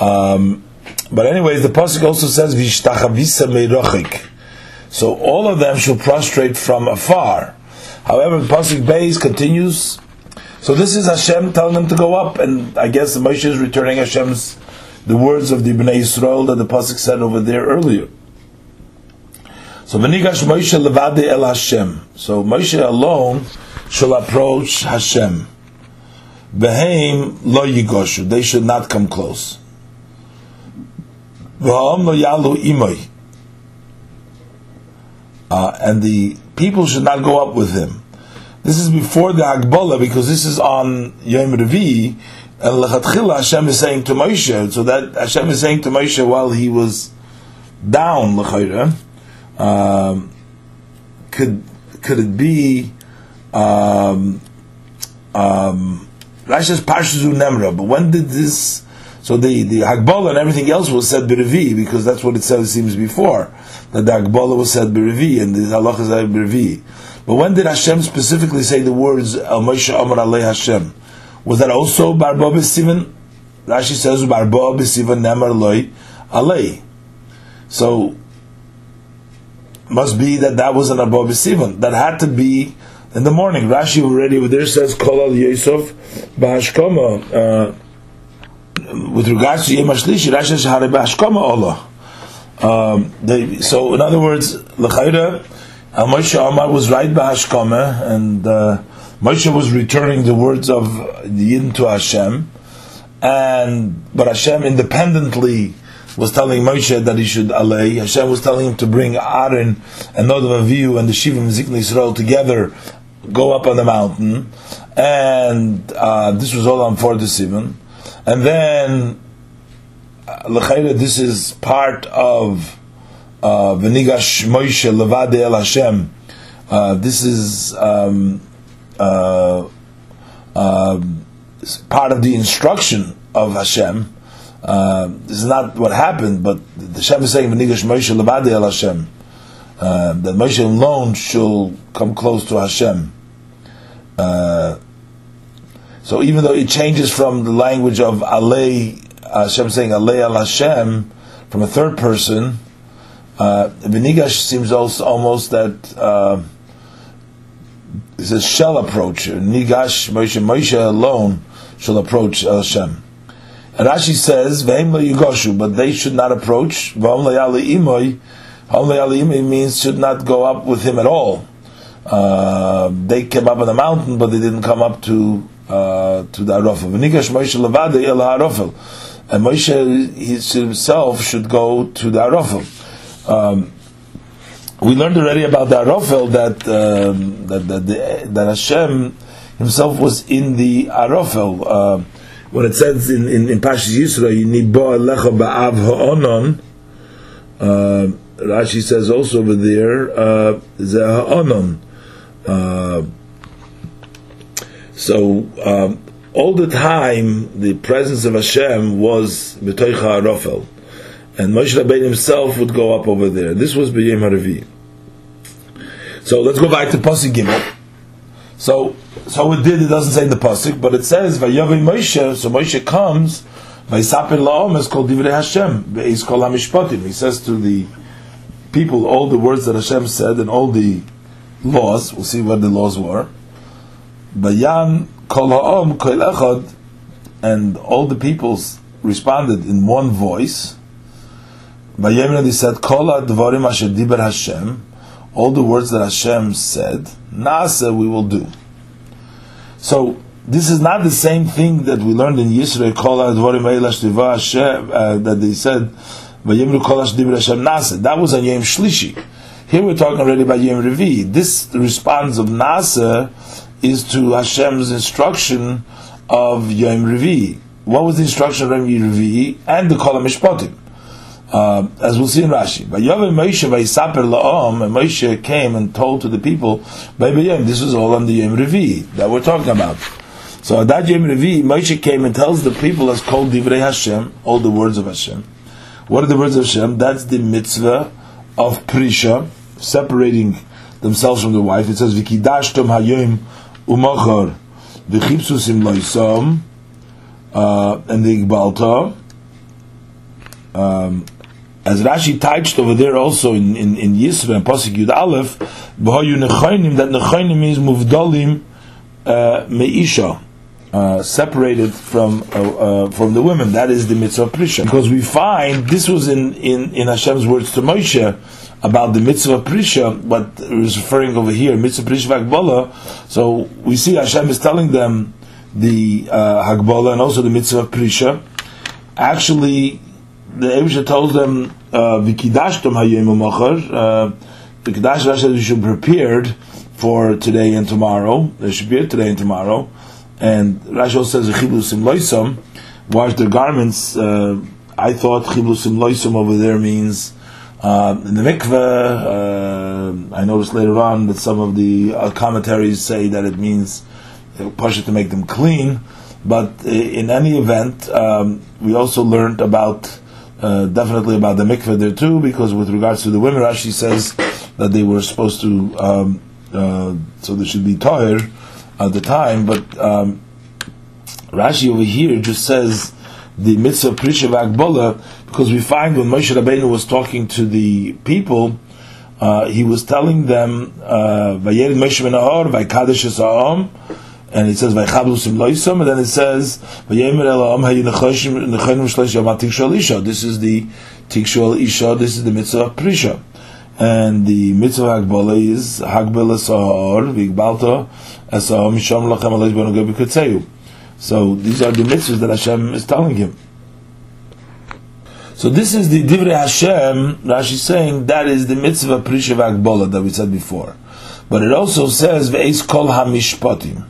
Um, but anyways, the pasuk also says Vishtachavisa Meirochik. So all of them shall prostrate from afar. However, the pasuk Beis continues. So this is Hashem telling them to go up, and I guess Moshe is returning Hashem's the words of the Bnei Yisrael that the pasuk said over there earlier. So Venigash Moshe levade el Hashem. So Moshe alone shall approach Hashem. Behem lo yigoshu. They should not come close. V'ha'om lo yalu imoy. Uh, and the people should not go up with him. This is before the Agbala because this is on Yom Revi, and lechatchila Hashem is saying to Moshe, so that Hashem is saying to Moshe while he was down lechayra, um, could could it be um, um, Rashi says Parshazu Nemra, but when did this? So the the Hagbala and everything else was said B'Revi because that's what it says seems before that the Hagbala was said B'Revi and the Halach is B'Revi. But when did Hashem specifically say the words El Moshe Amar Alei Hashem? Was that also Barba B'Sivan? Rashi says Barba B'Sivan Nemar Loi Alei. So must be that that was an Arba B'Sivan. That had to be in the morning. Rashi already over there says Kol Al Yosef Ba'ashkoma. Uh, with regards to Yom Rashi says Hare Allah. Um, so in other words, L'chayra, Al Moshe Amar was right Ba'ashkoma and uh, Moshe was returning the words of the Yidden to Hashem, and but Hashem independently was telling Moshe that he should alay. Hashem was telling him to bring Aaron and Nodam Avihu and the Shivim Zikna Yisrael together, go up on the mountain, and uh, this was all on for the Sivan, and then L'chayra, this is part of uh, V'nigash Moshe Levade El Hashem. Uh, this is um, uh, uh, part of the instruction of Hashem. Uh, this is not what happened, but the Hashem is saying, "V'nigash Moshe lebadi el Hashem," uh, that Moshe alone shall come close to Hashem. Uh, so even though it changes from the language of Alei, Hashem saying Alei al Hashem from a third person, uh, V'nigash seems also almost that. Uh, it says shall approach Nigash Moshe Moshe alone shall approach Hashem. Rashi says Yigoshu, but they should not approach. Only aliyim means should not go up with him at all. Uh, they came up on the mountain, but they didn't come up to uh, to the Arofel. V'nigash Moshe levade el Arofel, and Moshe himself should go to the Arofel. Um, we learned already about the Arofel that um, that, that, that Hashem himself was in the Arofel. Uh, when it says in in, in Pashas Yisro, "Nibo alecha ba'av ha'onon," uh, Rashi says also over there, uh, ha'onon. Uh, so um, all the time, the presence of Hashem was b'toicha Arofel, and Moshe Rabbeinu himself would go up over there. This was b'yem Haravi. So let's go back to Pasuk Gimel. So, so it did. It doesn't say in the pasuk, but it says Vayavi Moshe. So Moshe comes. Vayisaper Laom is called Divrei Hashem. He's called Hamishpatim. He says to the people all the words that Hashem said and all the laws. We'll see what the laws were. Bayan Kol Ha'om Kol Echad, and all the peoples responded in one voice. Vayemin he said Kol Advarim Asher Diber Hashem all the words that Hashem said, Nasa we will do. So this is not the same thing that we learned in Yisrael, uh, that they said. That was on Yom Shlishi. Here we're talking already about Yom Revi. This response of Nasa is to Hashem's instruction of Yom Revi. What was the instruction of Yom Revi and the Kol Mishpatim? Uh, as we'll see in Rashi. But Moshe Vayisaper La'om, and Moshe came and told to the people, this was all on the Yom Revi that we're talking about. So at that Yom Revi, Moshe came and tells the people as called Divrei Hashem, all the words of Hashem. What are the words of Hashem? That's the mitzvah of Prisha, separating themselves from the wife. It says, Vikidashtom Hayom Umachar, V'chipsusim Loisom, uh, and the Igbalta, um, as Rashi touched over there also in in, in Yisra and Pasuk Yud Aleph, b'hayu nechaynim that nechaynim means muvdalim uh, meisha. Uh, separated from uh, uh, from the women, that is the mitzvah of prisha. Because we find this was in, in, in Hashem's words to Moshe about the mitzvah prisha, but was referring over here mitzvah prisha hagbala. So we see Hashem is telling them the uh, hagbala and also the mitzvah prisha. Actually, the Evisha told them, uh, "Vikidashtom hayom umachar." V'kidash uh, said you should be prepared for today and tomorrow. They should be today and tomorrow. And Rashi says chiblusim loisam, wash their garments. Uh, I thought chiblusim loisam over there means uh, in the mikveh. Uh, I noticed later on that some of the uh, commentaries say that it means push it to make them clean. But in any event, um, we also learned about uh, definitely about the mikveh there too, because with regards to the women, Rashi says that they were supposed to, um, uh, so they should be tired at the time, but um, Rashi over here just says the mitzvah prisha v'agbola, because we find when Moshe Rabbeinu was talking to the people, uh, he was telling them, uh, "Vayered Moshe ben Ahor, esa'om," and it says vaychablusim loisam, and then it says vayemer elam hayu nechoshim nechonim shleish yamat tikshol isha. This is the tikshol isha. This is the mitzvah of prisha, and the mitzvah hagbala is hagbala sahar vigbalta esahar misham lachem aleish benu gebi So these are the mitzvahs that Hashem is telling him. So this is the divrei Hashem. Rashi is saying that is the mitzvah prisha v'agbola that we said before, but it also says ve'es kol hamishpatim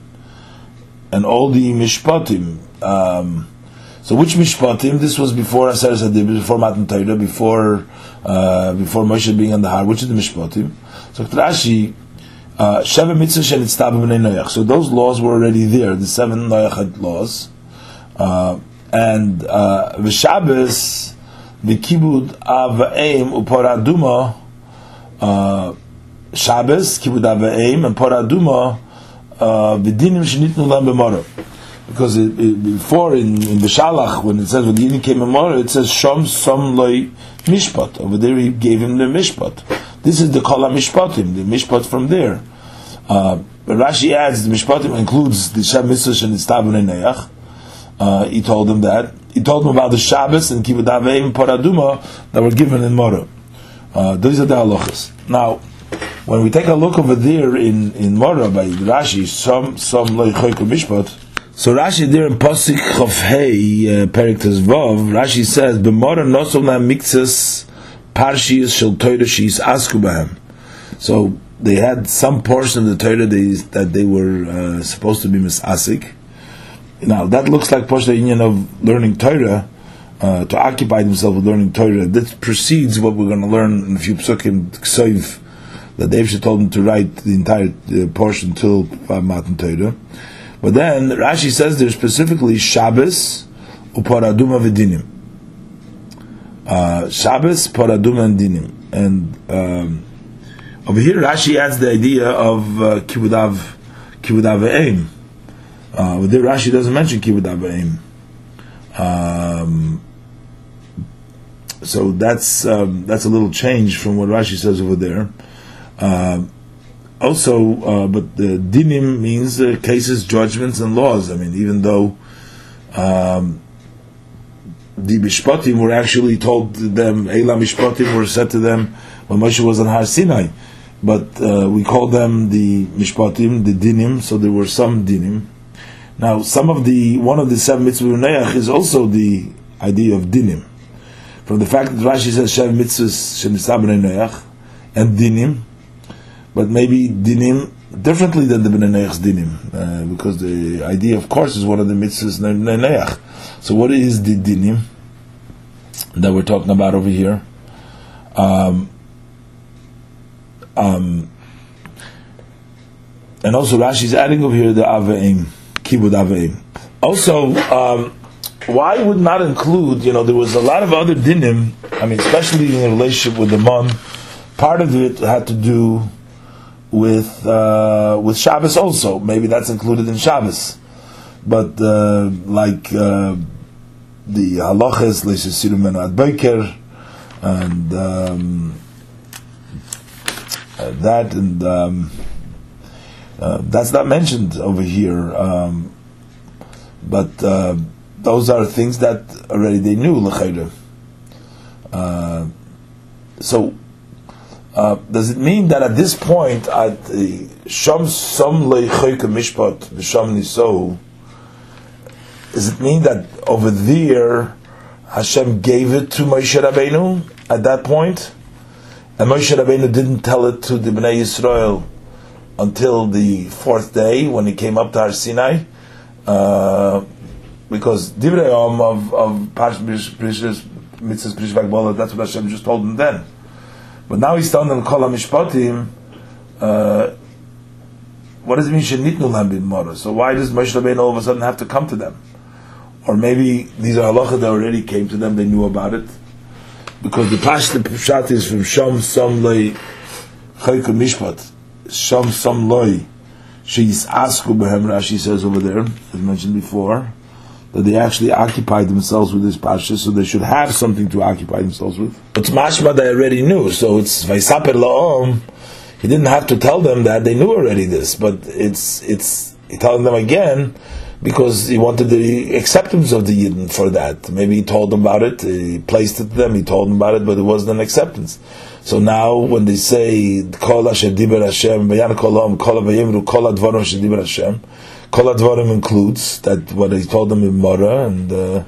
and all the mishpatim. Um, so which mishpatim? This was before Aser Sadir, before Matan Torah, before uh, before Moshe being on the har. Which is the mishpatim? So Rashi, uh, Sheva Mitzvah Shenitztab Noach. So those laws were already there. The seven Noach laws, uh, and uh, V'Shabbos V'Kibud Avaim Uporaduma. Uh, Shabbos Kibud Avaim and Poraduma v'dinim lam b'mara. Because it, it, before in, in the Shalach, when it says when the Yidin came Mara, it says Shom Som Loi Mishpat. Over there he gave him the Mishpat. This is the Kala Mishpatim, the Mishpat from there. Uh, Rashi adds the Mishpatim includes the Shem Mitzvah and Istabun Neyach. Uh, he told them that. He told them about the Shabbos and Kibud Aveim Paraduma that were given in Mara. Uh, those are the halachas. Now, when we take a look over there in in Mora by Rashi, some some leichoikel mishpat. So Rashi there in Pasik Hey uh, Perik Vav, Rashi says b'Mora nosom na mixes parshiyas shel Torah sheis Askubahem. So they had some portion of the Torah that they were uh, supposed to be misasik. Now that looks like portion union of learning Torah. Uh, to occupy themselves with learning Torah. This precedes what we're going to learn in a few psukim, Ksoiv, that David told him to write the entire uh, portion till Matan Torah. But then Rashi says there's specifically Shabbos uparaduma v'dinim. Uh, Shabbos, paraduma and dinim. And um, over here Rashi adds the idea of uh, kibudav kibudav aim. Uh, but there Rashi doesn't mention kibudav aim. Um, so that's um, that's a little change from what Rashi says over there. Uh, also, uh, but the dinim means cases, judgments, and laws. I mean, even though um, the mishpatim were actually told to them, Eila mishpatim were said to them when Moshe was on Har Sinai, but uh, we call them the mishpatim, the dinim. So there were some dinim. Now, some of the one of the seven mitzvahs is also the idea of dinim. From the fact that Rashi says seven mitzvahs shenisab and dinim but maybe dinim differently than the Bnei dinim, uh, because the idea, of course, is one of the mitzvahs Bnei So, what is the dinim that we're talking about over here? Um, um, and also, Rashi is adding over here the Aveim, Kibud Aveim. Also, um, why would not include, you know, there was a lot of other dinim, I mean, especially in the relationship with the Mon, part of it had to do with uh, with Shabbos also. Maybe that's included in Shabbos, but uh, like uh, the halachas leishesirim and adbeker, and um, uh, that and um, uh, that's not mentioned over here. Um, but uh, those are things that already they knew l'chayre. so uh, does it mean that at this point, at Sham Sam Mishpat B'Sham Niso, does it mean that over there Hashem gave it to Moshe Rabbeinu at that point, and Moshe Rabbeinu didn't tell it to the Bnei Yisrael until the fourth day when he came up to Har Sinai, uh, because Divrei of of Parsh Mitzvahs Prishvak that's what Hashem just told him then. But now he's telling them kol mishpatim. Uh, what does it mean shenitnu lahem So why does Moshe Rabbeinu all of a sudden have to come to them? Or maybe these are halacha that already came to them; they knew about it. Because the pashto pshat is from sham sam loy chaykum mishpat sham sam loy she's asku behem Rashi says over there, as mentioned before that they actually occupied themselves with this pasha, so they should have something to occupy themselves with. But mashma they already knew, so it's vaisaper laom. He didn't have to tell them that they knew already this, but it's it's telling them again because he wanted the acceptance of the Yidden for that. Maybe he told them about it, he placed it to them, he told them about it, but it wasn't an acceptance. So now when they say Kol Diber Hashem, Vayan Kol Kol Vayimru Hashem, Kol Advarim includes that what he told them in Mora, and uh,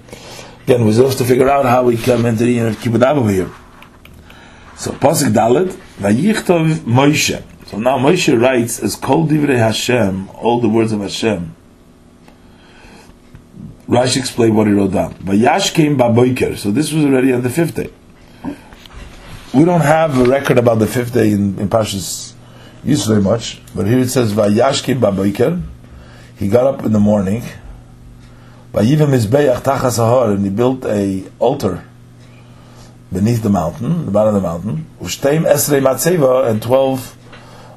again, we're supposed to figure out how we come into the Kibbutz over here. So Pasuk Dalet, Vayichtov Moshe. So now Moshe writes as Kol Divrei Hashem, all the words of Hashem. Rashi explained what he wrote down. Vayash came Baboiker. So this was already on the fifth day. We don't have a record about the fifth day in, in Pashas Yisrael much, but here it says Vayash came Baboiker he got up in the morning, and he built a altar beneath the mountain, the bottom of the mountain, and 12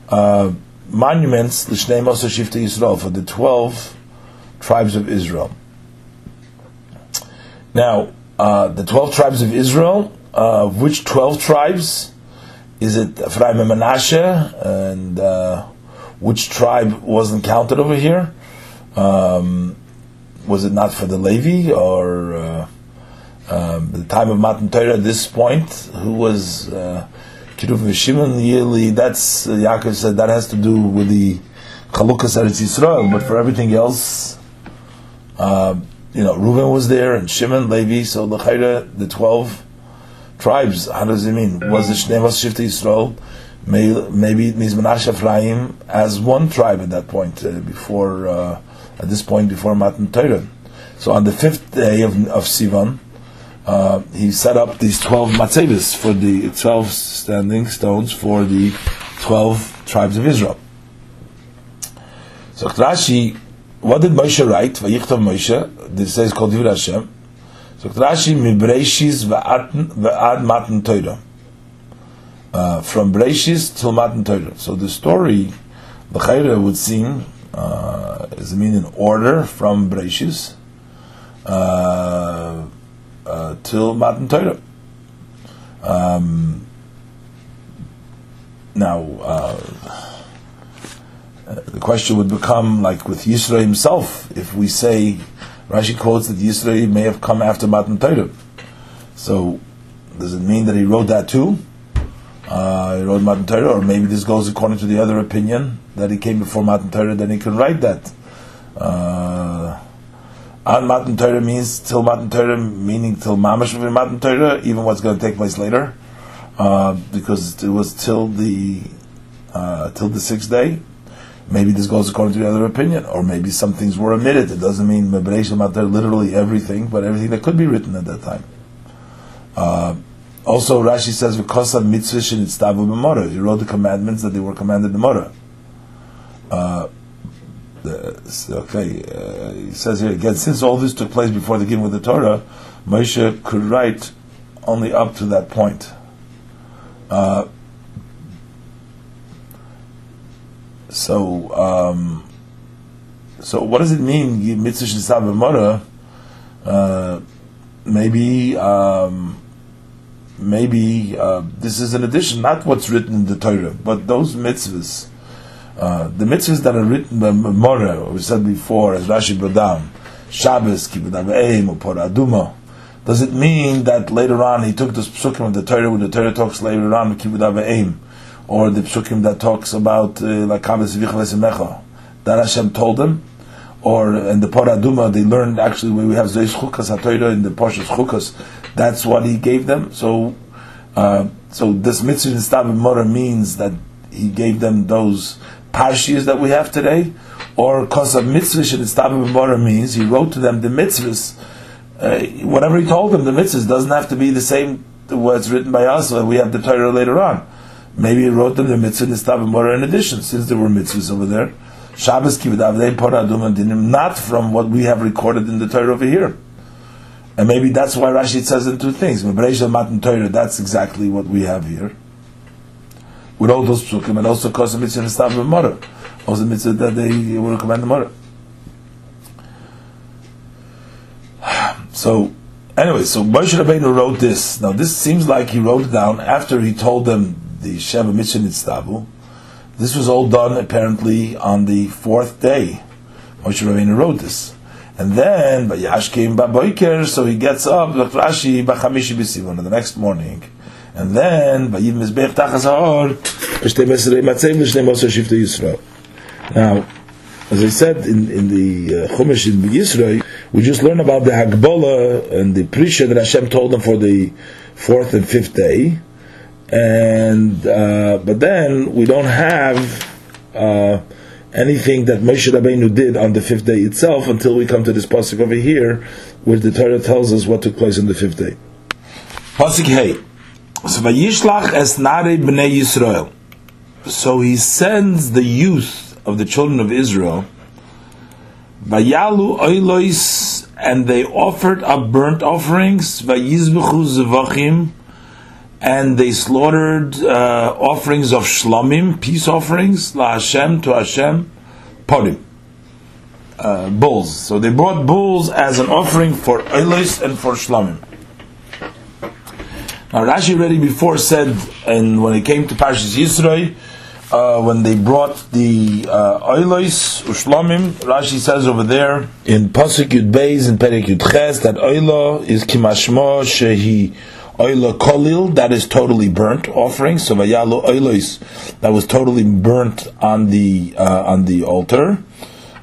uh, monuments, l'shnei also shifta Yisrael, for the 12 tribes of Israel. Now, uh, the 12 tribes of Israel, uh, which 12 tribes? Is it Ephraim and Menashe? And uh, which tribe wasn't counted over here? Um, was it not for the Levi or uh, um, the time of Matan Torah? At this point, who was uh, Shimon Yili, that's, uh, Yaakov said that has to do with the Chalukas Eretz Yisrael, but for everything else, uh, you know, Reuben was there, and Shimon, Levi, so the Chayra, the 12 tribes, how does it mean? Was the Shnei Shifta Yisrael? Maybe it means Menashe Ephraim as one tribe at that point, uh, before, uh, at this point, before Matan Torah. So on the fifth day of, of Sivan, uh, he set up these 12 matzevis for the 12 standing stones for the 12 tribes of Israel. So Rashi, what did Moshe write? Vayichtav Moshe, this says called Divrei Hashem. So Rashi, Mibreishis va'ad matan Torah. Uh, from Breishis till Matan Torah. So the story, the Chayra would seem, uh, is mean in order from Breishis, uh, uh, till Matan Torah. Um, now, uh, the question would become like with Yisro himself, if we say Rashi quotes that Yisro may have come after Matan Torah. So, does it mean that he wrote that too? Uh, he wrote Matan Torah, or maybe this goes according to the other opinion that he came before Matan Torah, then he can write that. Uh, on Matan Torah means till Matan Torah, meaning till Mamash of Matan Torah, even what's going to take place later, uh, because it was till the uh, till the sixth day. Maybe this goes according to the other opinion, or maybe some things were omitted. It doesn't mean Mebereish Matar literally everything, but everything that could be written at that time. Also, Rashi says because of mitzvah shenitzavu b'mora, he wrote the commandments that they were commanded in Mora. Uh, okay, uh, he says here again, since all this took place before the giving of the Torah, Moshe could write only up to that point. Uh, so, um, so what does it mean? Mitzvah uh, maybe, um, maybe uh, this is an addition, not what's written in the Torah, but those mitzvahs uh, the mitzvahs that are written by Mora, we said before, as Rashi down, Shabbos, Kibud Aveim, or Aduma, does it mean that later on he took the psukim of the Torah, when the Torah talks later on, Kibud Aveim, or the psukim that talks about uh, like Kabbos that Hashem told them, or in the Aduma they learned actually when we have Zeis Chukas HaTorah in the Parshas Chukas, that's what he gave them. So, uh, so this mitzvah in Stav Mora means that he gave them those parshiyas that we have today, or because of mitzvahs and means he wrote to them the mitzvahs. Uh, whatever he told them, the mitzvahs doesn't have to be the same what's written by us. we have the Torah later on. Maybe he wrote them the mitzvah and in addition, since there were mitzvahs over there. Shabbos dinim, not from what we have recorded in the Torah over here. And maybe that's why Rashi says in two things. That's exactly what we have here with all those psukim, and also cause a mitzvah stav b'mara, also mitzvah that they will command the mara. So, anyway, so Moshe Rabbeinu wrote this. Now, this seems like he wrote it down after he told them the Sheva Mitzvah Nitztavu. This was all done apparently on the fourth day. Moshe Rabbeinu wrote this. And then, Vayashkim Baboiker, so he gets up, Rashi, Bachamishi B'Sivon, the next morning. And then vayiv mizbech tachas haor b'shtei mesrei matzim l'shnei mosar shifta Yisrael. Now, as I said in, in the uh, Chumash in Yisrael, we just learn about the Hagbola and the Prisha that Hashem told them for the fourth and fifth day, and uh, but then we don't have uh, anything that Moshe Rabbeinu did on the fifth day itself until we come to this pasuk over here, where the Torah tells us what took place on the fifth day. Pasuk Hey. So Vayishlach b'nei Yisrael. So he sends the youth of the children of Israel. Vayalu oilois, and they offered up burnt offerings. Vayizbechu zevachim, and they slaughtered uh, offerings of shlamim, peace offerings, la Hashem to Hashem, podim, uh, bulls. So they brought bulls as an offering for oilois and for shlamim. Now Rashi already before said, and when it came to Parshas Yisroi, uh, when they brought the uh, oilos ushlamim, Rashi says over there in Pasuk Yud Beis and Perek Yud Ches that oilo is kimashmo shehi oila kolil, that is totally burnt offering. So vayalu oilos, that was totally burnt on the uh, on the altar.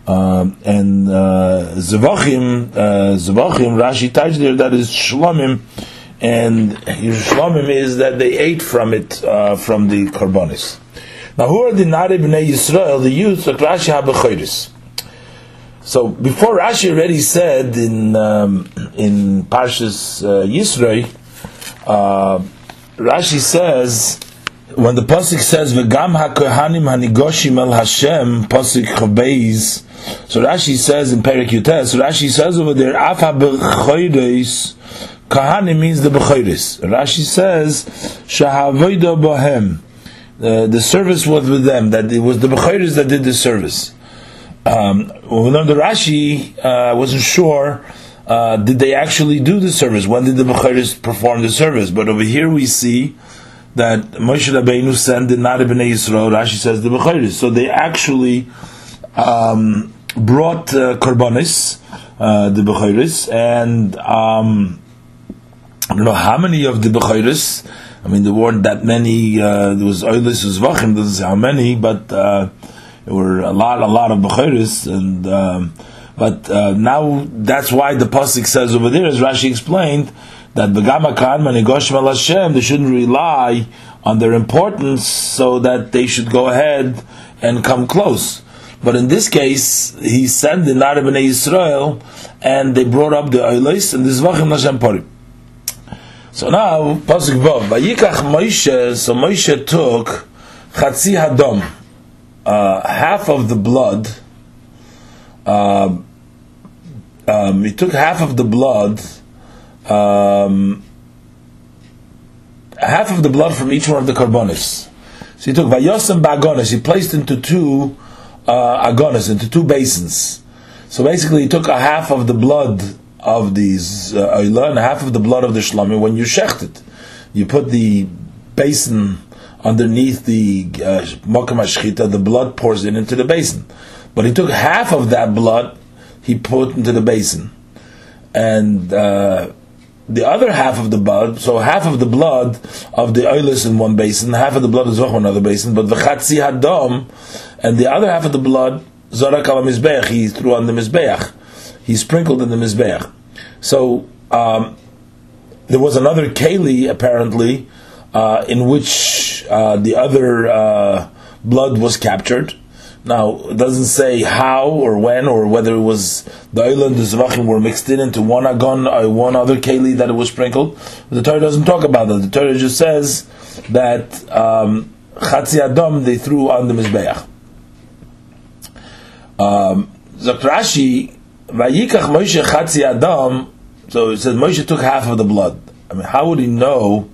Um, and uh, Zavachim, uh, Zavachim, Rashi touched there, that is Shlomim, and Shlomim is that they ate from it, uh, from the Karbonis. Now, who are the Nari B'nai Yisrael, the youth of Rashi HaBechoiris? So, before Rashi already said in, um, in Parshas uh, Yisrael, uh, Rashi says, when the pasuk says "V'gam hakohanim hanigoshim el Hashem," pasuk chabeis. So Rashi says in Perik Yutes, Rashi says over there, "Afa b'choides." Kahani means the b'choides. Rashi says, "Shahavoida bohem." The service was with them. That it was the b'choides that did the service. Um, we learned the Rashi uh, wasn't sure. Uh, did they actually do the service? When did the b'choides perform the service? But over here we see that Moshe Rabbeinu sent the Nari B'nai Yisrael, Rashi says the Bechayris. So they actually um, brought uh, Korbanis, uh, the Bechayris, and um, I don't know how many of the Bechayris, I mean, there weren't that many, uh, there was Oilis Zvachim, doesn't say how many, but uh, there were a lot, a lot of Bechayris, and um, but uh, now that's why the Pasuk says over there, as Rashi explained, that Begama Kan Manigoshim Hashem, they shouldn't rely on their importance so that they should go ahead and come close. But in this case, he sent the Narib and Israel, and they brought up the Eilis and the Zvachim Hashem Parim. So now, Pasuk Vav, Vayikach Moshe, so Moshe took Chatzi Hadom, uh, half of the blood, uh, um, he took half of the blood um, half of the blood from each one of the Korbanis. So he took vayosem ba'agonis. He placed into two uh, agonis, into two basins. So basically, he took a half of the blood of these uh, and half of the blood of the shlomim. When you shecht it, you put the basin underneath the uh, mokam the blood pours in into the basin. But he took half of that blood, he put into the basin, and. Uh, the other half of the blood, so half of the blood of the oilis in one basin, half of the blood zoch in another basin, but the chatzi hadom, and the other half of the blood, zorak al mizbeach, he threw on the mizbeach. He sprinkled in the mizbeach. So, um, there was another keli, apparently, uh, in which uh, the other uh, blood was captured, now, it doesn't say how or when or whether it was the oil and the zvachim were mixed in into one agon or one other keli that it was sprinkled. The Torah doesn't talk about that. The Torah just says that um, chatzi adam they threw on the mizbeach. Um, Zakrashi vayikach Moshe chatzi adam. So it says Moshe took half of the blood. I mean, how would he know?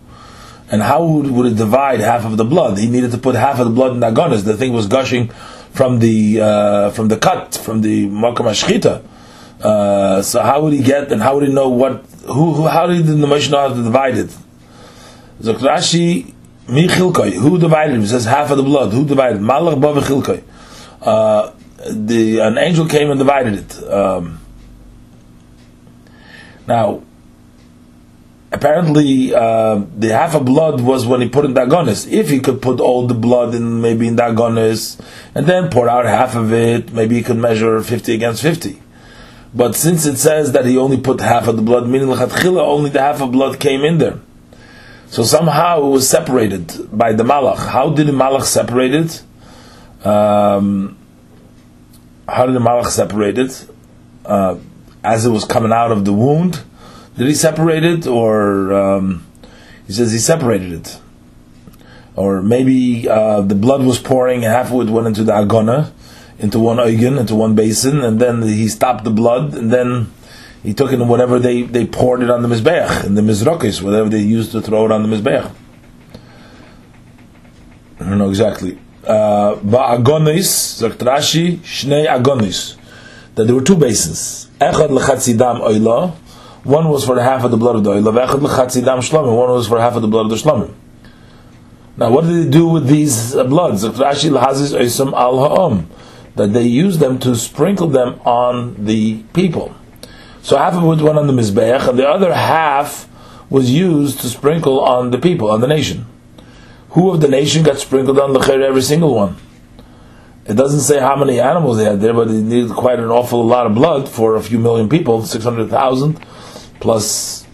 And how would, would it divide half of the blood? He needed to put half of the blood in the agonis. The thing was gushing from the uh, from the cut from the makam ashchita. Uh, so how would he get and how would he know what who, who how did the Moshe know how to divide it? Rashi mi who divided him? He says half of the blood. Who divided? Malach bav chilkoi. Uh, the an angel came and divided it. Um, now apparently uh, the half of blood was when he put in Dagonis. If he could put all the blood in maybe in Dagonis and then pour out half of it, maybe he could measure 50 against 50. But since it says that he only put half of the blood, meaning L'chatchila, only the half of blood came in there. So somehow it was separated by the Malach. How did the Malach separate it? Um, how did the Malach separate it? Uh, as it was coming out of the wound, did he separate it, or um, he says he separated it, or maybe uh, the blood was pouring, half of it went into the agona, into one oigen, into one basin, and then he stopped the blood, and then he took it in whatever they, they poured it on the mizbeach, and the mizrokis, whatever they used to throw it on the mizbeach. I don't know exactly. Uh, Ba'agonis, Zakt Rashi, Shnei Agonis. That there were two basins. Echad lechatzidam oila, one was for half of the blood of the oil. One was for half of the blood of the shlomim. Now, what did they do with these uh, bloods? That they used them to sprinkle them on the people. So half of it went on the mizbeach, and the other half was used to sprinkle on the people, on the nation. Who of the nation got sprinkled on the every single one? It doesn't say how many animals they had there, but they needed quite an awful lot of blood for a few million people, 600,000, plus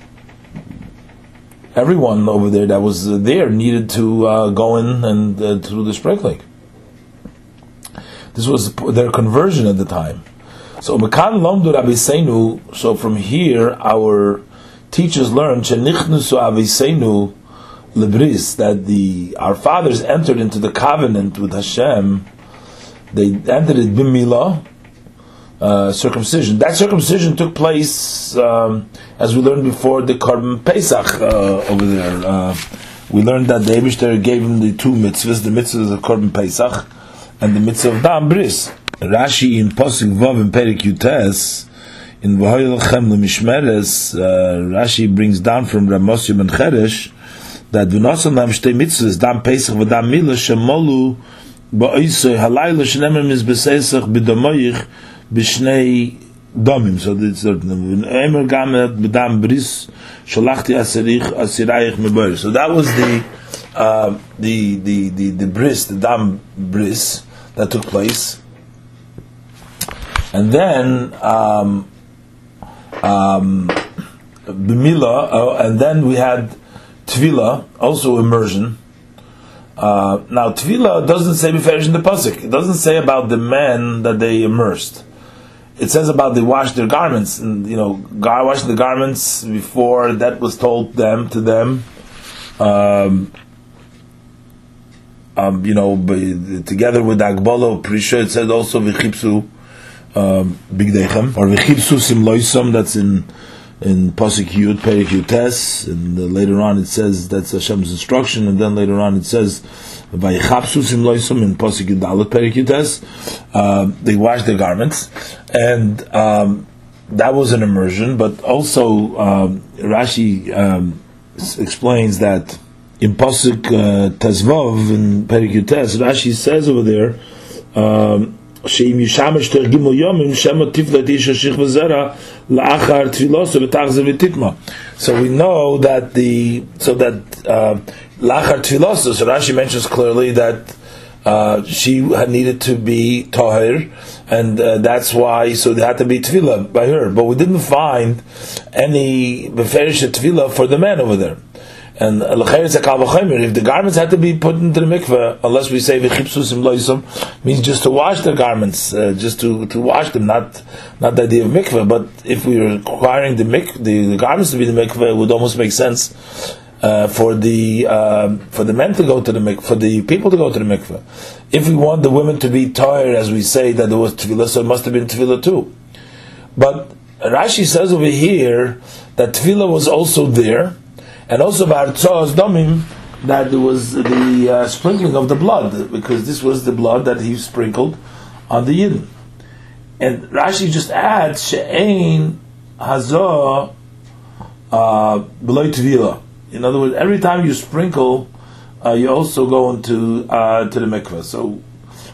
everyone over there that was there needed to uh, go in and uh, do the sprinkling. This was their conversion at the time. So Mekan Lomdu so from here our teachers learned Shenichnusu Aviseinu Libris, that the our fathers entered into the covenant with Hashem they entered it bimila, uh, circumcision. That circumcision took place, um, as we learned before, the Korban Pesach uh, over there. Uh, we learned that the Abishter gave him the two mitzvahs, the mitzvah of Korban Pesach and the mitzvah of Dam Bris. Rashi in Posik Vav in Perik Yutes, in Vahoy Lachem Mishmeres, uh, Rashi brings down from Ramosya ben Cheresh that V'nosam Lam Shtei Mitzvahs, Dam Pesach v'Dam Milah, Shemolu ba'isay halayla shnemer mis besesach b'domoyich b'shnei So emer bris. So that was the uh, the the the the bris, the dam bris that took place, and then um, um, uh, and then we had tvila, also immersion uh, now, Tvila doesn't say in the Pasuk. It doesn't say about the men that they immersed. It says about they wash their garments, and you know, washing the garments before that was told them to them. Um, um, you know, together with Agbolo Prisha, it said also Vichipsu um, Bigdechem, or Vichipsu Simloisam, that's in in Pasuk Yud, Perik Yutes, and later on it says that's Hashem's instruction, and then later on it says Vayichapsus im loisum in Pasuk Yudalit Perik Yutes. Uh, they wash their garments, and um, that was an immersion. But also um, Rashi um, explains that in Pasuk uh, Tezvov in Perik Yutes, Rashi says over there. Um, שאם ישמש תרגימו יומים, שמא tiflet איש השיך וזרע לאחר תפילוסו ותחזה ותתמו. So we know that the, so that uh, לאחר uh, תפילוסו, so Rashi mentions clearly that uh, she had needed to be tahir, and uh, that's why. So there had to be tvila by her, but we didn't find any beferish tvila for the man over there. And if the garments had to be put into the mikveh, unless we say v'chipsusim means just to wash the garments, uh, just to, to wash them, not not the idea of mikveh. But if we were requiring the, mik, the, the garments to be the mikveh, it would almost make sense uh, for the uh, for the men to go to the mikveh, for the people to go to the mikveh. If we want the women to be tired, as we say that there was tvila, so it must have been tvila too. But Rashi says over here that tvila was also there and also Bartzos Domim, that there was the uh, sprinkling of the blood, because this was the blood that he sprinkled on the Yidden. And Rashi just adds, She'ein Hazor uh, Beloy Tvila. In other words, every time you sprinkle, uh, you also go into uh, to the mikveh. So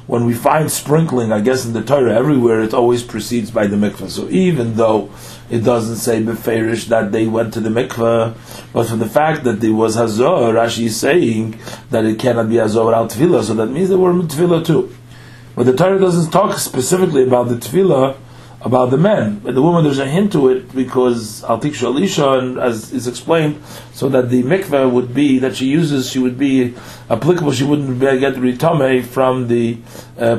when we find sprinkling, I guess in the Torah everywhere, it always precedes by the mikveh. So even though it doesn't say beferish that they went to the mikveh, but from the fact that there was hazor, Rashi is saying that it cannot be hazor without tvila, so that means they were tvila too. But the Torah doesn't talk specifically about the tvila about the men. But the woman, there's a hint to it because al Alisha, and as is explained, so that the mikveh would be that she uses, she would be applicable. She wouldn't get ritame from the uh,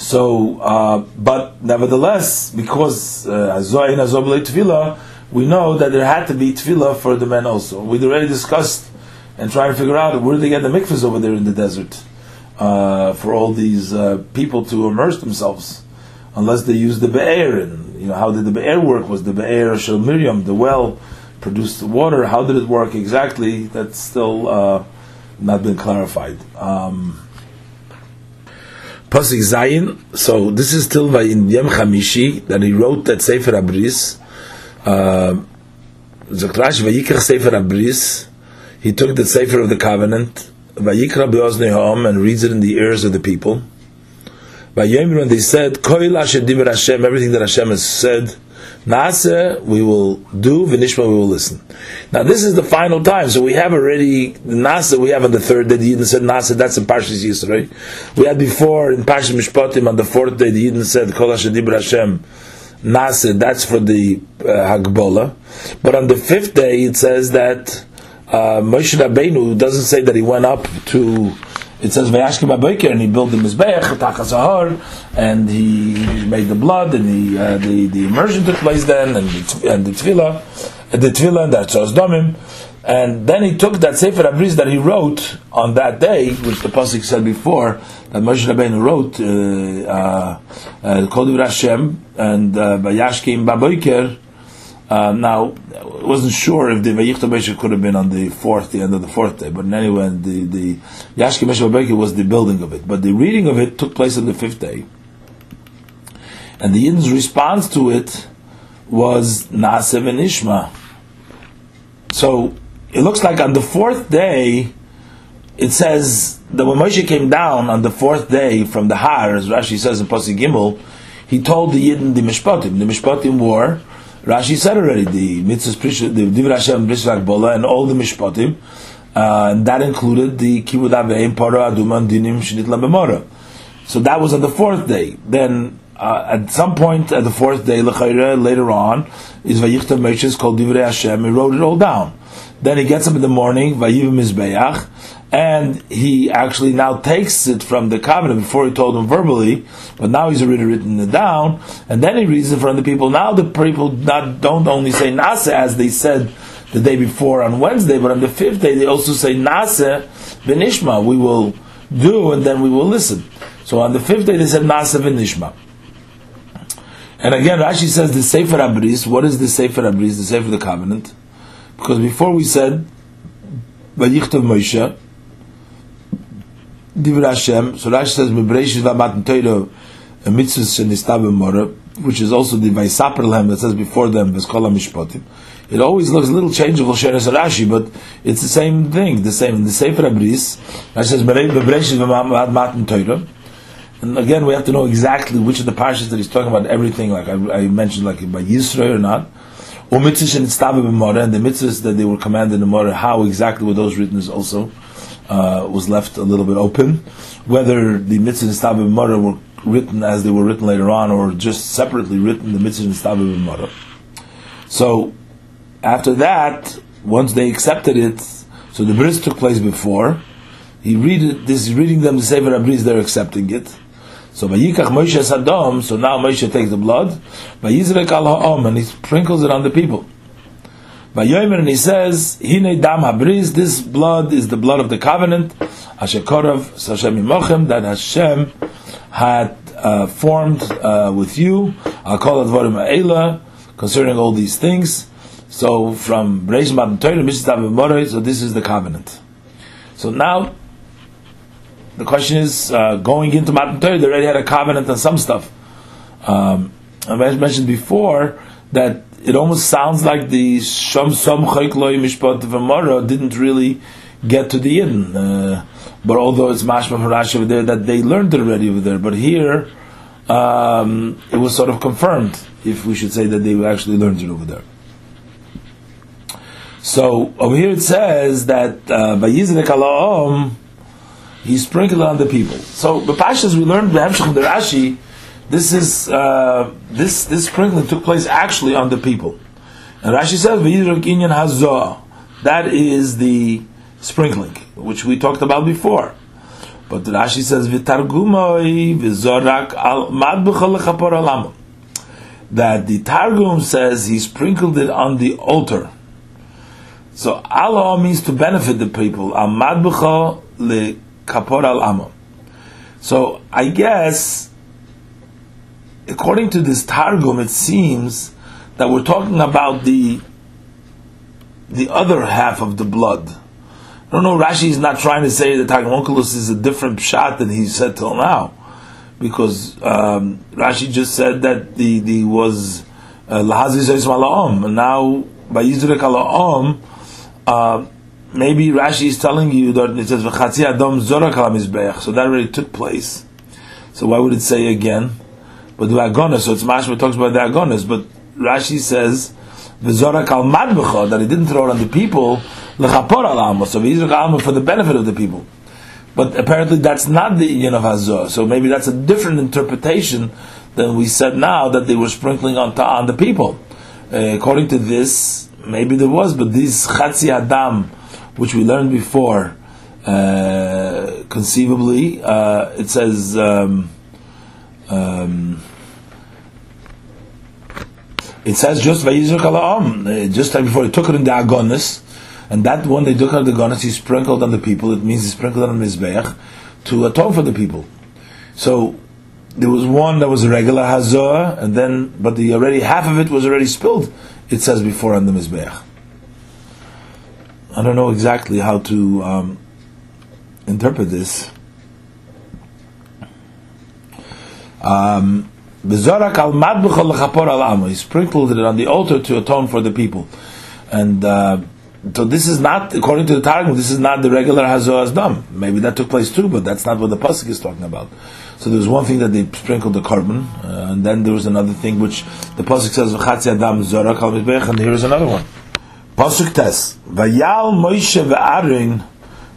so, uh, but nevertheless, because Azoy and Azoy Tvila, we know that there had to be Tvila for the men also. We'd already discussed and trying to figure out where they get the mikvahs over there in the desert uh, for all these uh, people to immerse themselves, unless they use the Be'er. And, you know, how did the Be'er work? Was the Be'er Shel Miriam, the well, produced the water? How did it work exactly? That's still uh, not been clarified. Um, Pasik Zayin. So this is still by in Yom Chamishi that he wrote that Sefer Abris. Uh, Zakrash Vayikach Sefer Abris. He took the Sefer of the Covenant. Vayikra Beoznei and reads it in the ears of the people. Yom when they said Koil Asher Diber Hashem, everything that Hashem has said. Nase, we will do, Vinishma, we will listen. Now, this is the final time, so we have already, Nase we have on the third day, the Yidden said Nase, that's in Parshas Yisrael. We had before, in Parshas Mishpatim, on the fourth day, the Yidden said, Kol Hashem, Nase, that's for the uh, Hagbola. But on the fifth day, it says that uh, Moshe Rabbeinu doesn't say that he went up to it says Vayashkim Abayker, and he built the Mizbeach, Tachas and he made the blood, and the, uh, the, the immersion took place then, and the, and the Tefillah, the Tefillah, and Tzos Domim, and then he took that Sefer Abriz that he wrote on that day, which the Pasuk said before, that Moshe Rabbeinu wrote, uh, uh, uh, Hashem, and uh, Vayashkim Babayker, uh, now, I wasn't sure if the Vayichta Besha could have been on the fourth, the end of the fourth day, but anyway, the, the Yashki Mesha was the building of it, but the reading of it took place on the fifth day. And the Yidden's response to it was Nasev and Ishma. So, it looks like on the fourth day, it says that when Moshe came down on the fourth day from the Har, as Rashi says in Pasuk Gimel, he told the Yidden the Mishpatim. The Mishpatim were Rashi said already the mitzvahs, the Divrei Hashem, Bishvak Bola, and all the mishpatim, uh, and that included the Kibud Aveim, Paro Aduma, Dinim, Shinit Lamemora. So that was on the fourth day. Then uh, at some point at the fourth day, later on, is Vayichta Moshe called Divrei Hashem. He wrote it all down. Then he gets up in the morning, Vayiv Mizbeach, and he actually now takes it from the covenant before he told them verbally, but now he's already written it down, and then he reads it from the people. Now the people not, don't only say Nasa as they said the day before on Wednesday, but on the fifth day they also say Nasa Benishma, we will do and then we will listen. So on the fifth day they said Nasa Benishma. And again, Rashi says the Sefer Abris. What is the Sefer Abris? The Sefer of the Covenant. Because before we said Vayichtav Moshe, Divra Hashem. So Rashi says Mebreshit V'Matan Torah a mitzvah shenistav mora, which is also the Vaisaper Lehem that says before them. It always looks a little changeable Sheres Rashi, but it's the same thing, the same. In the Sefer Abris, Rashi says Mebreshit V'Matan Torah. And again, we have to know exactly which of the parshas that he's talking about. Everything, like I, I mentioned, like by Yisrael or not. Or mitzvahs and the mitzvahs that they were commanded in the Mora, how exactly were those written is also uh, was left a little bit open. Whether the mitzvah and stabim mara were written as they were written later on, or just separately written the mitzvah and stabim mara. So after that, once they accepted it, so the bris took place before. He read it, this is reading them the Sefer Abris, they're accepting it. So Vayikach Moshe Sadom, so now Moshe takes the blood, Vayizrek al ha'om, and he sprinkles it on the people. Vayomer, and he says, Hine dam habriz, this blood is the blood of the covenant, Asher Sashem Imochem, that Hashem had uh, formed uh, with you, it Vorim Ha'ela, concerning all these things. So from Bereish Matan Torah, Mishitav so this is the covenant. So now, the question is, uh, going into Matan Torah, they already had a covenant on some stuff. Um, I mentioned before that it almost sounds like the Shom Som Chaykloi Mishpat V'Mara didn't really get to the Yidden. Uh, but although it's Mashma Harash over there that they learned it already over there, but here um, it was sort of confirmed, if we should say that they actually learned it over there. So over here it says that Vayiznek uh, Alaom, he sprinkled on the people. So the Pashas we learned the Rashi this is uh, this this sprinkling took place actually on the people. And Rashi says inyan hazah. That is the sprinkling, which we talked about before. But Rashi says v'targumoi al madbucha That the Targum says he sprinkled it on the altar. So Allah means to benefit the people. Al madbucha le kapor al So I guess according to this Targum, it seems that we're talking about the the other half of the blood. I don't know. Rashi is not trying to say that Targum Unkelus is a different shot than he said till now, because um, Rashi just said that the the was uh, lahazi uh, and now by yizrek alaom. Uh, maybe Rashi is telling you that it says v'chatzi adam zorak so that already took place. So why would it say again? But the agonis, so it's mashma talks about the agonis, but Rashi says, "V'zorak al madbecha," that he didn't throw it on the people, lechapor al so v'yizrak for the benefit of the people. But apparently that's not the Indian of Hazor. So maybe that's a different interpretation than we said now that they were sprinkling on, on the people. Uh, according to this, maybe there was, but this Chatzi Adam, which we learned before, uh, conceivably, uh, it says. Um, um, it says just uh, just like before he took it in the Agonis, and that one they took out the Agonis, he sprinkled on the people, it means he sprinkled on the Mizbeach to atone for the people. So there was one that was a regular Hazor, and then, but the already half of it was already spilled, it says before on the Mizbeach. I don't know exactly how to um, interpret this. Um, he sprinkled it on the altar to atone for the people. And uh, so this is not, according to the Targum, this is not the regular Hazor Dam. Maybe that took place too, but that's not what the Pasuk is talking about. So there was one thing that they sprinkled the carbon, uh, and then there was another thing which the Pasuk says, Adam Zorak al and here is another one. Pasuk Tes, Vayal Moshe ve'Aaron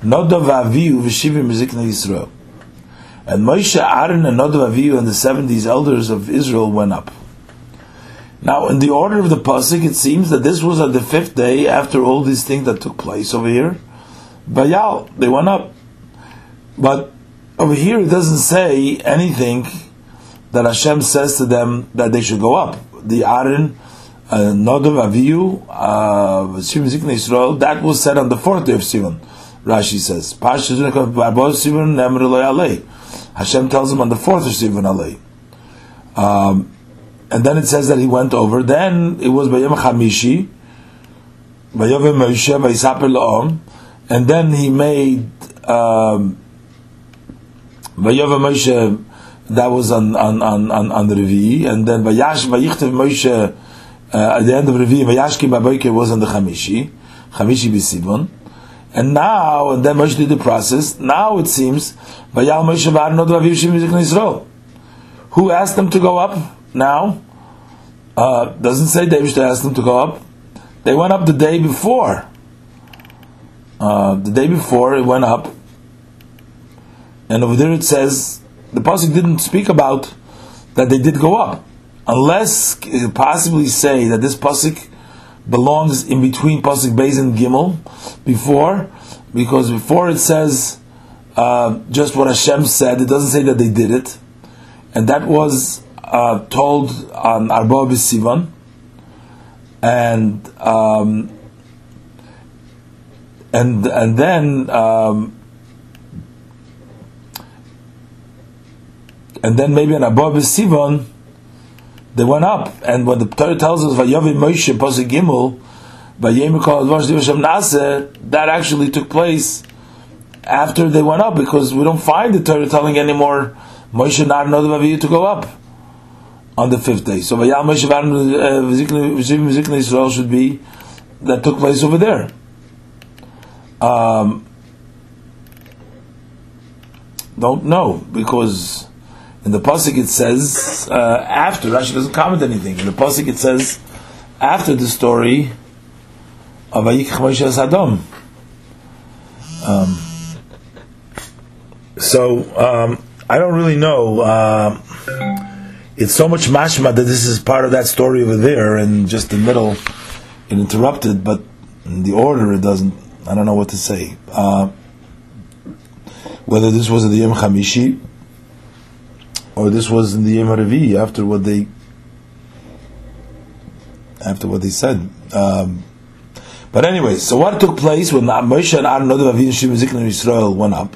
Nodav Aviu v'Shivim Mizikna Yisrael. And Moshe, Aaron, and Nadav Avihu and the seventies elders of Israel went up. Now, in the order of the pasuk, it seems that this was on the fifth day after all these things that took place over here. Bayal, they went up, but over here it doesn't say anything that Hashem says to them that they should go up. The Aaron, uh, Nadav Avihu, uh, Israel, that was said on the fourth day of Sivan. Rashi says, Hashem tells him on the fourth of Alei. Um, and then it says that he went over. Then it was Bayam Chamishi, Bayove Moshe, Vayisaper La'om, and then he made um, Moshe. That was on on on on, on the Revi, and then Vayash Vayichtav Moshe. Uh, at the end of Revi, Vayashki Baboike was on the Chamishi, Chamishi B'Sivon. And now, and then Moshe did the process. Now it seems, who asked them to go up now? Uh, doesn't say David asked them to go up. They went up the day before. Uh, the day before it went up, and over there it says the pasuk didn't speak about that they did go up, unless possibly say that this pasuk belongs in between pasuk Beis and Gimel before, because before it says uh, just what Hashem said, it doesn't say that they did it, and that was uh, told on Arba Sivan, and um, and and then. Um, and then maybe on Abba Sivan, they went up, and when the Torah tells us Vayavi Moshe Pasuk Gimel, that actually took place after they went up because we don't find the Torah telling anymore Moshe not another Vaviyu to go up on the fifth day. So Vayal Moshe Vizikna Israel should be that took place over there. Um, don't know because in the pasuk it says uh, after Rashi doesn't comment anything. In the pasuk it says after the story of Vayikach Moshe. Um, so um, I don't really know. Uh, it's so much mashma that this is part of that story over there, and just the middle it interrupted, but in the order it doesn't. I don't know what to say. Uh, whether this was the Yom Chamishi or this was in the Yom Revi after what they after what they said. Um, but anyway, so what took place when Moshe and Aaron Nadav Avinu Shimon Yisrael went up?